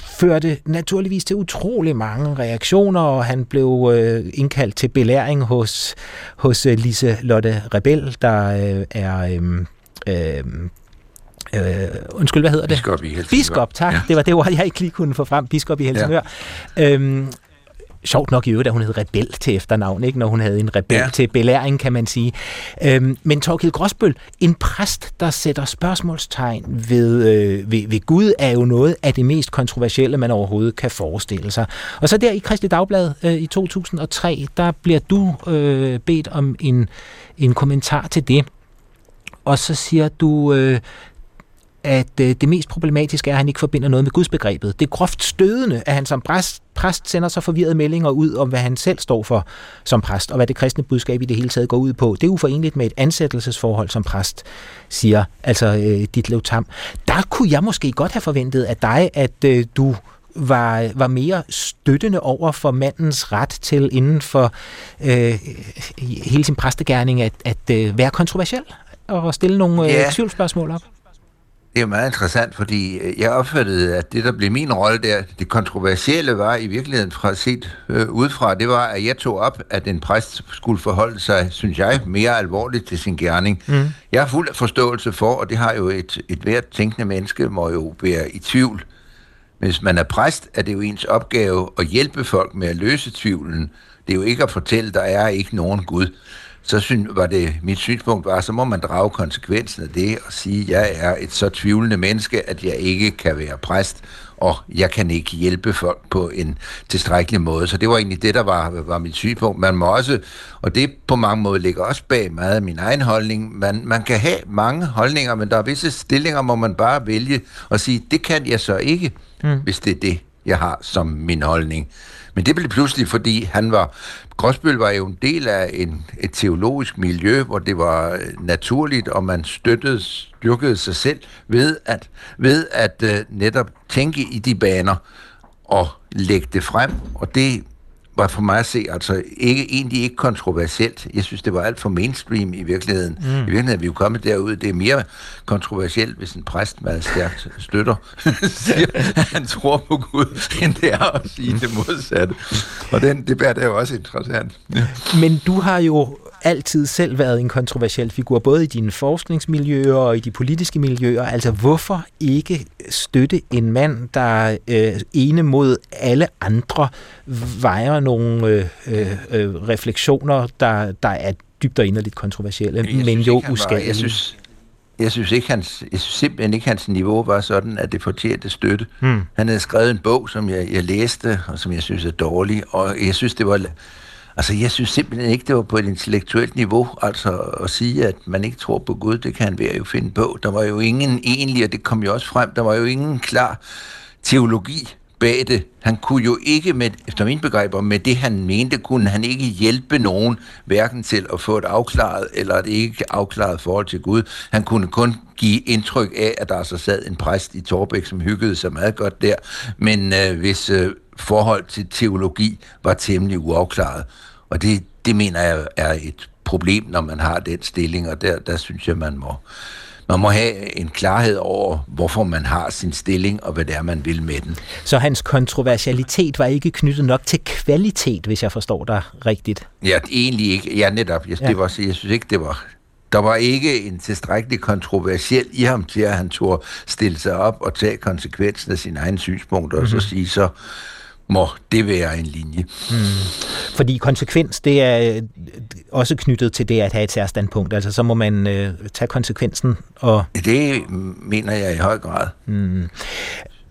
førte naturligvis til utrolig mange reaktioner, og han blev øh, indkaldt til belæring hos, hos øh, Lise Lotte Rebel, der øh, er... Øh, øh, Øh, undskyld, hvad hedder det? Biskop i Helsingør. Biskop, tak. Ja. Det var det ord, jeg ikke lige kunne få frem. Biskop i Helsingør. Ja. Øhm, Sjovt nok i øvrigt, at hun hed Rebel til efternavn, ikke? når hun havde en rebel Ja. til belæring, kan man sige. Øhm, men Torkild Gråsbøl, en præst, der sætter spørgsmålstegn ved, øh, ved, ved Gud, er jo noget af det mest kontroversielle, man overhovedet kan forestille sig. Og så der i Kristelig Dagblad øh, i 2003, der bliver du øh, bedt om en, en kommentar til det. Og så siger du, øh, at øh, det mest problematiske er, at han ikke forbinder noget med gudsbegrebet. Det er groft stødende, at han som præst, præst sender så forvirrede meldinger ud om, hvad han selv står for som præst, og hvad det kristne budskab i det hele taget går ud på. Det er uforeneligt med et ansættelsesforhold som præst, siger altså øh, Ditlev Tam. Der kunne jeg måske godt have forventet af dig, at øh, du var, var mere støttende over for mandens ret til inden for øh, hele sin præstegærning at, at øh, være kontroversiel og stille nogle øh, Ja. tvivlsspørgsmål op. Det er meget interessant, fordi øh, jeg opfattede, at det, der blev min rolle der, det kontroversielle var i virkeligheden fra set øh, udefra, det var, at jeg tog op, at en præst skulle forholde sig, synes jeg, mere alvorligt til sin gerning. Mm. Jeg har fuld forståelse for, og det har jo et, et hvert tænkende menneske, må jo være i tvivl. Hvis man er præst, er det jo ens opgave at hjælpe folk med at løse tvivlen. Det er jo ikke at fortælle, der er ikke nogen Gud. Så syn, var det, mit synspunkt var, så må man drage konsekvensen af det og sige, at jeg er et så tvivlende menneske, at jeg ikke kan være præst, og jeg kan ikke hjælpe folk på en tilstrækkelig måde. Så det var egentlig det, der var, var mit synspunkt. Man må også, og det på mange måder ligger også bag meget af min egen holdning, man, man kan have mange holdninger, men der er visse stillinger, hvor man bare vælge og sige, det kan jeg så ikke, mm. hvis det er det, jeg har som min holdning. Men det blev pludselig, fordi han var... Gråsbøl var jo en del af en, et teologisk miljø, hvor det var øh, naturligt, og man støttede, styrkede sig selv ved at, ved at uh, netop tænke i de baner og lægge det frem. Og det var for mig at se, altså ikke, egentlig ikke kontroversielt. Jeg synes, det var alt for mainstream i virkeligheden. Mm. I virkeligheden er vi jo kommet derud. Det er mere kontroversielt, hvis en præst meget stærkt støtter, siger, han tror på Gud, end det er at sige det modsatte. Og den debat er jo også interessant. Ja. Men du har jo altid selv været en kontroversiel figur, både i dine forskningsmiljøer og i de politiske miljøer. Altså, hvorfor ikke støtte en mand, der øh, ene mod alle andre vejer nogle øh, øh, refleksioner, der, der er dybt og inderligt kontroversielle, Jeg men jo uskadelige. Jeg synes, jeg synes ikke, hans, jeg synes simpelthen ikke, hans niveau var sådan, at det fortjente støtte. Hmm. Han havde skrevet en bog, som jeg, jeg læste, og som jeg synes er dårlig, og jeg synes, det var... Altså, jeg synes simpelthen ikke, det var på et intellektuelt niveau, altså at sige, at man ikke tror på Gud, det kan han være jo finde på. Der var jo ingen egentlig, og det kom jo også frem, der var jo ingen klar teologi bag det. Han kunne jo ikke, med, efter mine begreber, med det han mente, kunne han ikke hjælpe nogen, hverken til at få et afklaret eller et ikke afklaret forhold til Gud. Han kunne kun give indtryk af, at der så sad en præst i Torbæk, som hyggede sig meget godt der, men øh, hvis øh, forhold til teologi var temmelig uafklaret. Og det, det mener jeg er et problem, når man har den stilling, og der, der synes jeg, man må, man må have en klarhed over, hvorfor man har sin stilling, og hvad det er, man vil med den. Så hans kontroversialitet var ikke knyttet nok til kvalitet, hvis jeg forstår dig rigtigt. Ja, egentlig ikke. Ja, netop. Jeg, Ja. det var, jeg synes ikke, det var... Der var ikke en tilstrækkelig kontroversiel i ham til, at han turde stille sig op og tage konsekvensen af sine egne synspunkter, mm-hmm. og så sige, så må det være en linje. Fordi konsekvens, det er øh, også knyttet til det at have et særstandpunkt. Altså, så må man øh, tage konsekvensen og Det mener jeg i høj grad. mm,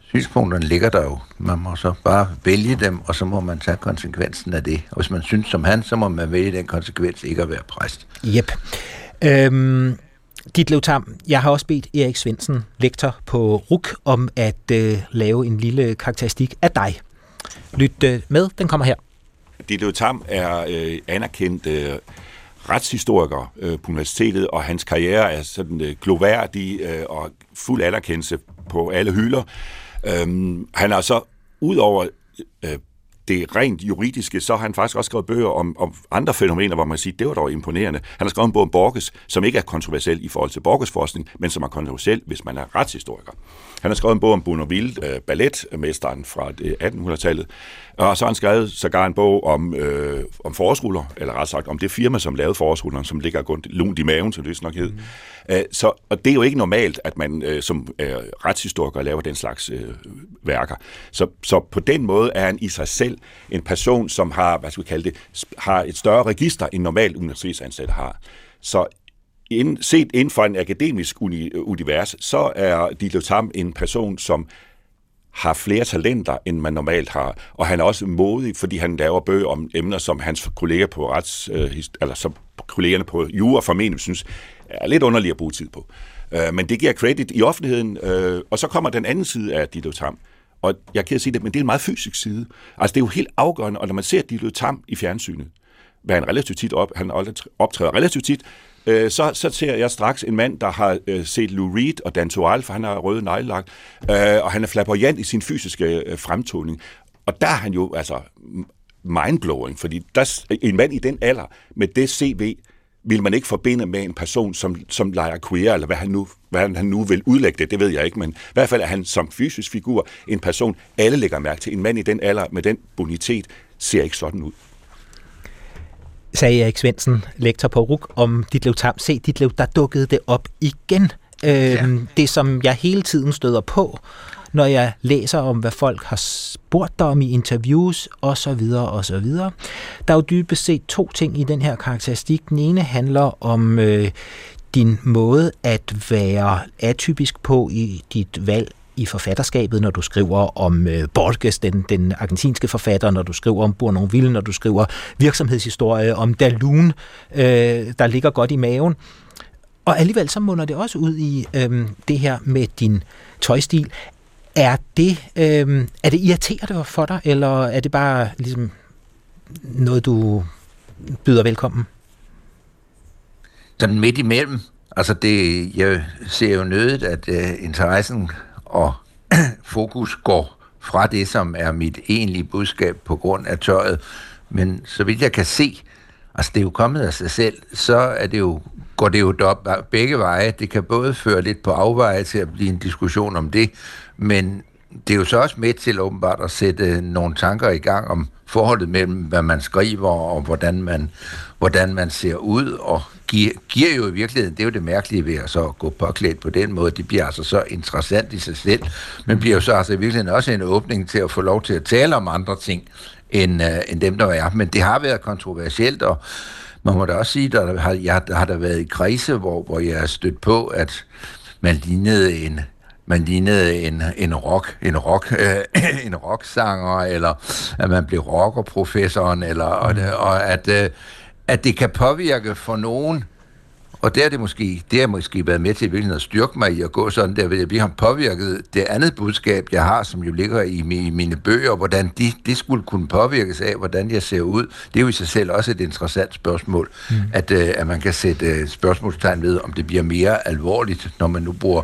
Synspunkterne ligger der jo. Man må så bare vælge dem, og så må man tage konsekvensen af det. Og hvis man synes som han, så må man vælge den konsekvens ikke at være præst. Jep. Øhm, Ditlev Tam, jeg har også bedt Erik Svendsen, lektor på RUK, om at øh, lave en lille karakteristik af dig lytte øh, med, den kommer her. Dido Tam er øh, anerkendt øh, retshistoriker øh, på universitetet, og hans karriere er sådan øh, gloværdig øh, og fuld anerkendelse på alle hylder. Øhm, han har så, ud over øh, det rent juridiske, så har han faktisk også skrevet bøger om, om andre fænomener, hvor man siger, det var dog imponerende. Han har skrevet en bog om Borges, som ikke er kontroversiel i forhold til Borges forskning, men som er kontroversiel, hvis man er retshistoriker. Han har skrevet en bog om Bournonville, øh, balletmesteren fra det 1800-tallet, og så har han skrevet sågar en bog om, øh, om forårsruller, eller ret sagt om det firma, som lavede forårsrullerne, som ligger lunt i maven, som det nok hed. Mm. Øh, så, og det er jo ikke normalt, at man øh, som øh, retshistoriker laver den slags øh, værker. Så, så på den måde er han i sig selv til en person, som har, hvad skal vi kalde det, har et større register, end normalt universitetsansatte har. Så ind, set inden for en akademisk uni, øh, univers, så er Dilo Tam en person, som har flere talenter, end man normalt har. Og han er også modig, fordi han laver bøger om emner, som hans kolleger på rets, øh, eller som kollegerne på jura formentlig synes, er lidt underligt at bruge tid på. Øh, men det giver credit i offentligheden, øh, og så kommer den anden side af Dilo Tam. Og jeg kan sige det, men det er en meget fysisk side. Altså det er jo helt afgørende, og når man ser Dilo Tam i fjernsynet, hvad han relativt tit op, han optræder relativt tit, øh, så, så ser jeg straks en mand, der har øh, set Lou Reed og Dan Toal, for han har røde neglelagt, øh, og han er flamboyant i sin fysiske øh, fremtoning. Og der er han jo altså mindblowing, fordi der, en mand i den alder med det CV, vil man ikke forbinde med en person, som, som leger queer, eller hvad han, nu, hvad han nu vil udlægge det, det ved jeg ikke, men i hvert fald er han som fysisk figur en person, alle lægger mærke til. En mand i den alder med den bonitet ser ikke sådan ud sagde Erik Svendsen, lektor på RUK, om Ditlev Tam. Se, Ditlev, der dukkede det op igen. Ja. Øhm, det, som jeg hele tiden støder på, når jeg læser om, hvad folk har spurgt dig om i interviews, og så videre, og så videre. Der er jo dybest set to ting i den her karakteristik. Den ene handler om øh, din måde at være atypisk på i dit valg i forfatterskabet, når du skriver om øh, Borges, den, den argentinske forfatter, når du skriver om Bournonville, når du skriver virksomhedshistorie, om Dalun, øh, der ligger godt i maven. Og alligevel så munder det også ud i øh, det her med din tøjstil. Er det, øh, er det irriterende for dig, eller er det bare ligesom noget, du byder velkommen? Sådan midt imellem. Altså det, jeg ser jo nødigt, at øh, interessen og fokus går fra det, som er mit egentlige budskab på grund af tøjet. Men så vidt jeg kan se, altså det er jo kommet af sig selv, så er det jo, går det jo op begge veje. Det kan både føre lidt på afveje til at blive en diskussion om det, men det er jo så også med til åbenbart at sætte nogle tanker i gang om forholdet mellem, hvad man skriver og hvordan man, hvordan man ser ud, og giver, giver jo i virkeligheden, det er jo det mærkelige ved at så gå påklædt på den måde, det bliver altså så interessant i sig selv, men bliver jo så altså i virkeligheden også en åbning til at få lov til at tale om andre ting, end, øh, end dem, der er. Men det har været kontroversielt, og man må da også sige, der har, jeg, der har der været i kredse, hvor, hvor jeg er stødt på, at man lignede en, man lignede en, en rock, en rock, øh, en rocksanger, eller at man blev rockerprofessoren, eller, og, og at, øh, at det kan påvirke for nogen, og det er det måske, det har måske været med til at styrke mig i at gå sådan der, ved at vi har påvirket det andet budskab, jeg har, som jo ligger i, mine bøger, hvordan de, det skulle kunne påvirkes af, hvordan jeg ser ud. Det er jo i sig selv også et interessant spørgsmål, mm. at, uh, at man kan sætte uh, spørgsmålstegn ved, om det bliver mere alvorligt, når man nu bruger,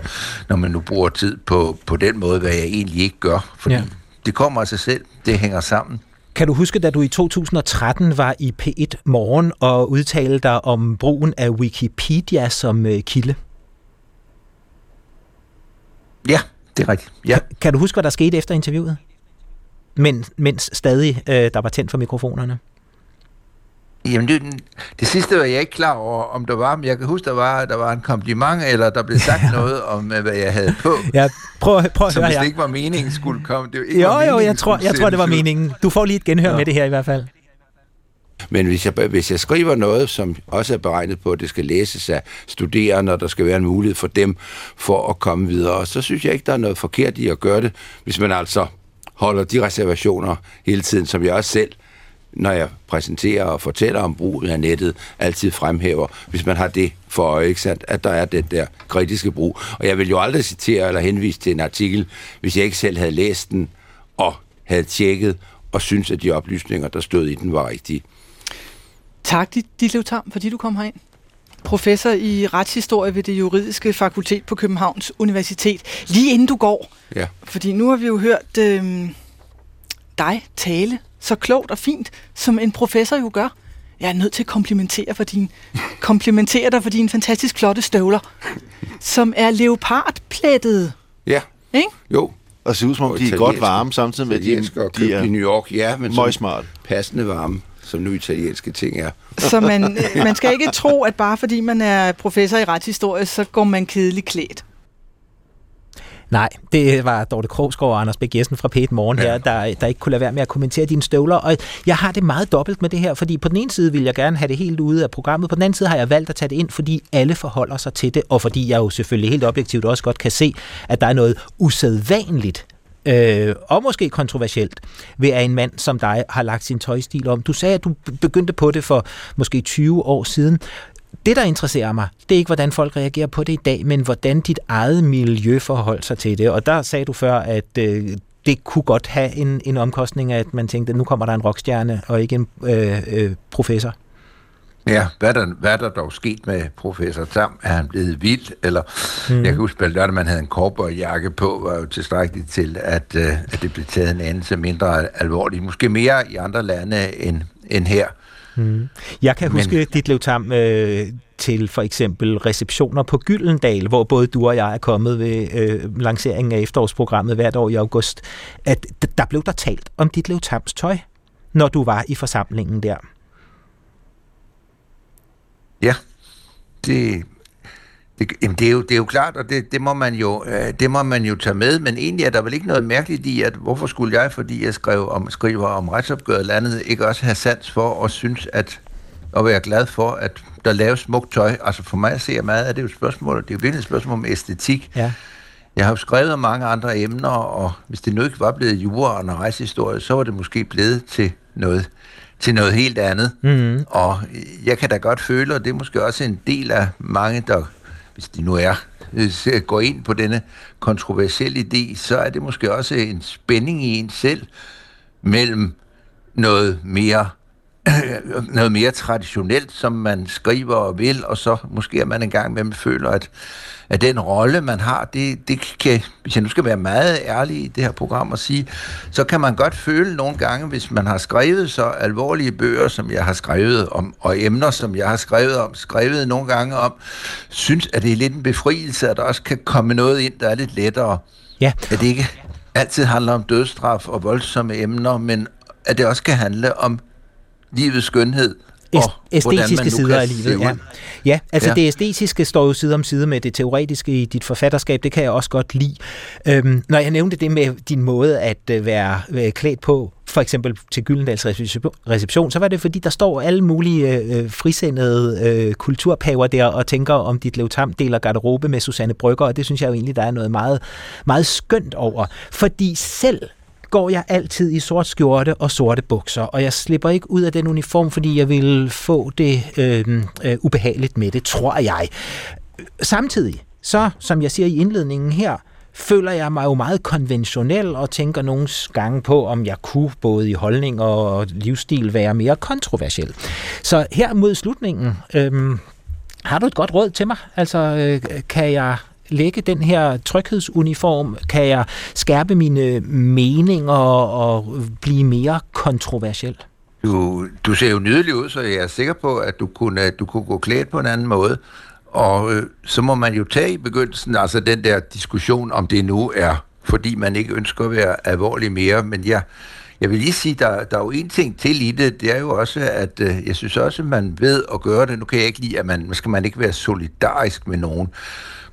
når man nu bruger tid på, på den måde, hvad jeg egentlig ikke gør. Fordi ja. det kommer af sig selv, det hænger sammen. Kan du huske, da du i 2013 var i P1 Morgen og udtalte dig om brugen af Wikipedia som øh, kilde? Ja, det er rigtigt. Ja. Kan, kan du huske, hvad der skete efter interviewet? Men, mens stadig øh, der var tændt for mikrofonerne? Jamen, det, det sidste var jeg ikke klar over, om der var, men jeg kan huske, der var, der var en kompliment, eller der blev sagt ja. noget om, hvad jeg havde på. Ja, prøv, prøv at høre hvis det ikke var meningen, skulle komme. Det ikke jo, var jo, jeg tror, jeg tror, det var meningen. Du får lige et genhør ja. med det her i hvert fald. Men hvis jeg, hvis jeg skriver noget, som også er beregnet på, at det skal læses af studerende, og der skal være en mulighed for dem for at komme videre, så synes jeg ikke, der er noget forkert i at gøre det, hvis man altså holder de reservationer hele tiden, som jeg også selv når jeg præsenterer og fortæller om brugen af nettet, altid fremhæver, hvis man har det for øje, ikke sandt, at der er den der kritiske brug. Og jeg vil jo aldrig citere eller henvise til en artikel, hvis jeg ikke selv havde læst den og havde tjekket og synes, at de oplysninger, der stod i den, var rigtige. Tak, Ditlev Tam, fordi du kom herind. Professor i retshistorie ved det juridiske fakultet på Københavns Universitet. Lige inden du går, ja. fordi nu har vi jo hørt øh, dig tale så klogt og fint, som en professor jo gør. Jeg er nødt til at komplimentere, for din, komplimentere dig for dine fantastisk flotte støvler, som er leopardplættede. Ja. Ikke? Jo. Og ser ud som om, de er godt varme, samtidig med, at de, de er i New York, ja, men møgsmart. passende varme som nu italienske ting er. Så man, man skal ikke tro, at bare fordi man er professor i retshistorie, så går man kedeligt klædt. Nej, det var Dorte Krogsgaard og Anders Bæk Jessen fra P1 Morgen her, der, der ikke kunne lade være med at kommentere dine støvler. Og jeg har det meget dobbelt med det her, fordi på den ene side vil jeg gerne have det helt ude af programmet, på den anden side har jeg valgt at tage det ind, fordi alle forholder sig til det, og fordi jeg jo selvfølgelig helt objektivt også godt kan se, at der er noget usædvanligt øh, og måske kontroversielt, ved at en mand som dig har lagt sin tøjstil om. Du sagde, at du begyndte på det for måske 20 år siden. Det, der interesserer mig, det er ikke, hvordan folk reagerer på det i dag, men hvordan dit eget miljø forholder sig til det. Og der sagde du før, at øh, det kunne godt have en, en omkostning, at man tænkte, at nu kommer der en rockstjerne og ikke en øh, øh, professor. Ja, hvad er, der, hvad er der dog sket med professor Tam? Er han blevet vild? Eller, mm. Jeg kan huske, at man havde en korporjakke på, var jo tilstrækkeligt til, at, uh, at det blev taget en anelse mindre alvorligt. Måske mere i andre lande end, end her. Mm. Jeg kan huske Men, dit Tam øh, til for eksempel receptioner på Gyldendal, hvor både du og jeg er kommet ved øh, lanceringen af efterårsprogrammet hvert år i august, at der blev der talt om dit Tams tøj, når du var i forsamlingen der. Ja, det, det, jamen det, er jo, det er jo klart, og det, det, må man jo, øh, det må man jo tage med, men egentlig er der vel ikke noget mærkeligt i, at hvorfor skulle jeg, fordi jeg skrev om, skriver om retsopgøret landet, ikke også have sans for og synes, at og være glad for, at der laves smukt tøj. Altså for mig ser meget at det er jo et spørgsmål, det er jo virkelig et spørgsmål om æstetik. Ja. Jeg har jo skrevet om mange andre emner, og hvis det nu ikke var blevet jura og rejsehistorie, så var det måske blevet til noget til noget helt andet. Mm-hmm. Og jeg kan da godt føle, og det er måske også en del af mange, der, hvis de nu er, øh, går ind på denne kontroversielle idé, så er det måske også en spænding i en selv mellem noget mere noget mere traditionelt, som man skriver og vil, og så måske er man engang med, man føler, at, at den rolle, man har, det, det kan, hvis jeg nu skal være meget ærlig i det her program og sige, så kan man godt føle nogle gange, hvis man har skrevet så alvorlige bøger, som jeg har skrevet om, og emner, som jeg har skrevet om, skrevet nogle gange om, synes, at det er lidt en befrielse, at der også kan komme noget ind, der er lidt lettere. Ja. At det ikke altid handler om dødstraf og voldsomme emner, men at det også kan handle om livets skønhed, og æstetiske sider af livet. Ja. ja, altså ja. det æstetiske står jo side om side med det teoretiske i dit forfatterskab, det kan jeg også godt lide. Øhm, når jeg nævnte det med din måde at øh, være, øh, klædt på, for eksempel til Gyldendals reception, så var det fordi, der står alle mulige øh, frisindede øh, kulturpaver der og tænker om dit Levtam deler garderobe med Susanne Brygger, og det synes jeg jo egentlig, der er noget meget, meget skønt over. Fordi selv går jeg altid i sort skjorte og sorte bukser, og jeg slipper ikke ud af den uniform, fordi jeg vil få det øh, øh, ubehageligt med det, tror jeg. Samtidig, så som jeg siger i indledningen her, føler jeg mig jo meget konventionel og tænker nogle gange på, om jeg kunne både i holdning og livsstil være mere kontroversiel. Så her mod slutningen, øh, har du et godt råd til mig? Altså, øh, kan jeg lægge den her tryghedsuniform? Kan jeg skærpe mine meninger og blive mere kontroversiel? Du, du ser jo nydelig ud, så jeg er sikker på, at du kunne, du kunne gå klædt på en anden måde. Og øh, så må man jo tage i begyndelsen, altså den der diskussion, om det nu er, fordi man ikke ønsker at være alvorlig mere. Men jeg, jeg vil lige sige, der, der er jo en ting til i det, det er jo også, at øh, jeg synes også, at man ved at gøre det. Nu kan jeg ikke lide, at man, skal man ikke være solidarisk med nogen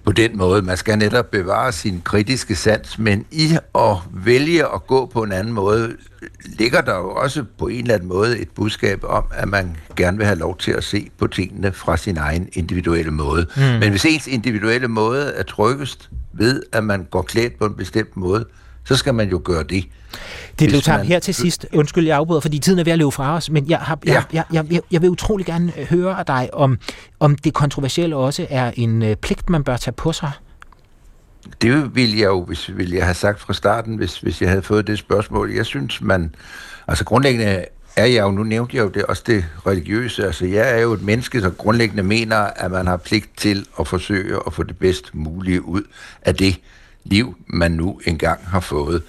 på den måde. Man skal netop bevare sin kritiske sans, men i at vælge at gå på en anden måde, ligger der jo også på en eller anden måde et budskab om, at man gerne vil have lov til at se på tingene fra sin egen individuelle måde. Mm. Men hvis ens individuelle måde er tryggest ved, at man går klædt på en bestemt måde, så skal man jo gøre det. Det blev taget her til sidst. Undskyld, jeg afbryder, fordi tiden er ved at løbe fra os, men jeg, har, jeg, ja. jeg, jeg, jeg vil utrolig gerne høre af dig, om, om det kontroversielle også er en øh, pligt, man bør tage på sig. Det ville jeg jo, hvis ville jeg have sagt fra starten, hvis, hvis jeg havde fået det spørgsmål. Jeg synes, man... Altså grundlæggende er jeg jo, nu nævnte jeg jo det, også det religiøse, altså jeg er jo et menneske, der grundlæggende mener, at man har pligt til at forsøge at få det bedst mulige ud af det liv, man nu engang har fået.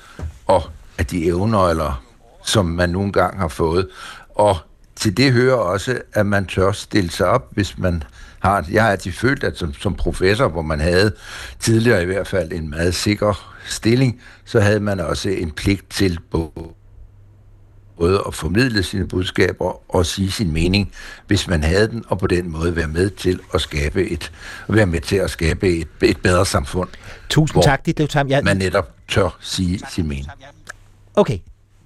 Og af de evner, eller som man nu engang har fået. Og til det hører også, at man tør stille sig op, hvis man har... Jeg har altid følt, at som, som professor, hvor man havde tidligere i hvert fald en meget sikker stilling, så havde man også en pligt til både at formidle sine budskaber og sige sin mening, hvis man havde den, og på den måde være med til at skabe et, være med til at skabe et, et bedre samfund. Tusind tak, dit Jeg... Man netop tør sige sin mening. Okay,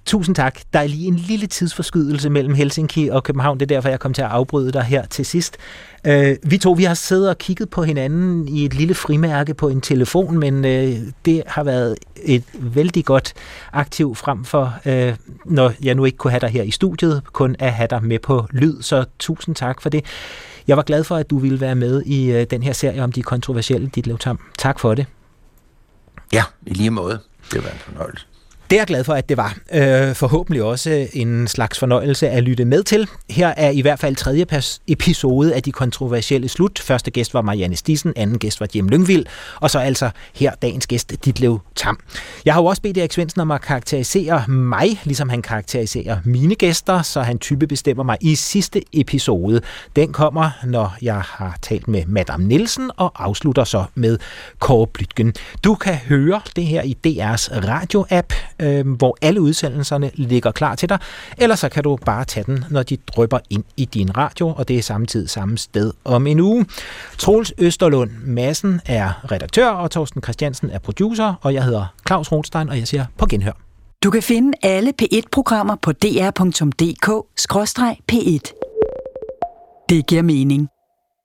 Tusind tak. Der er lige en lille tidsforskydelse mellem Helsinki og København. Det er derfor, jeg kom til at afbryde dig her til sidst. Øh, vi to vi har siddet og kigget på hinanden i et lille frimærke på en telefon, men øh, det har været et vældig godt aktiv frem for, øh, når jeg nu ikke kunne have dig her i studiet, kun at have dig med på lyd. Så tusind tak for det. Jeg var glad for, at du ville være med i øh, den her serie om de kontroversielle dit Tam. Tak for det. Ja, i lige måde. Det var en fornøjelse. Det er jeg glad for, at det var. Øh, forhåbentlig også en slags fornøjelse at lytte med til. Her er i hvert fald tredje episode af De Kontroversielle Slut. Første gæst var Marianne Stisen, anden gæst var Jim Lyngvild, og så altså her dagens gæst, Ditlev Tam. Jeg har jo også bedt Erik Svendsen om at karakterisere mig, ligesom han karakteriserer mine gæster, så han type bestemmer mig i sidste episode. Den kommer, når jeg har talt med Madame Nielsen og afslutter så med Kåre Blytgen. Du kan høre det her i DR's radio-app øh, hvor alle udsendelserne ligger klar til dig, eller så kan du bare tage den, når de drypper ind i din radio, og det er samtidig samme sted om en uge. Troels Østerlund Madsen er redaktør, og Torsten Christiansen er producer, og jeg hedder Claus Rothstein, og jeg siger på genhør. Du kan finde alle P1-programmer på dr.dk-p1. Det giver mening.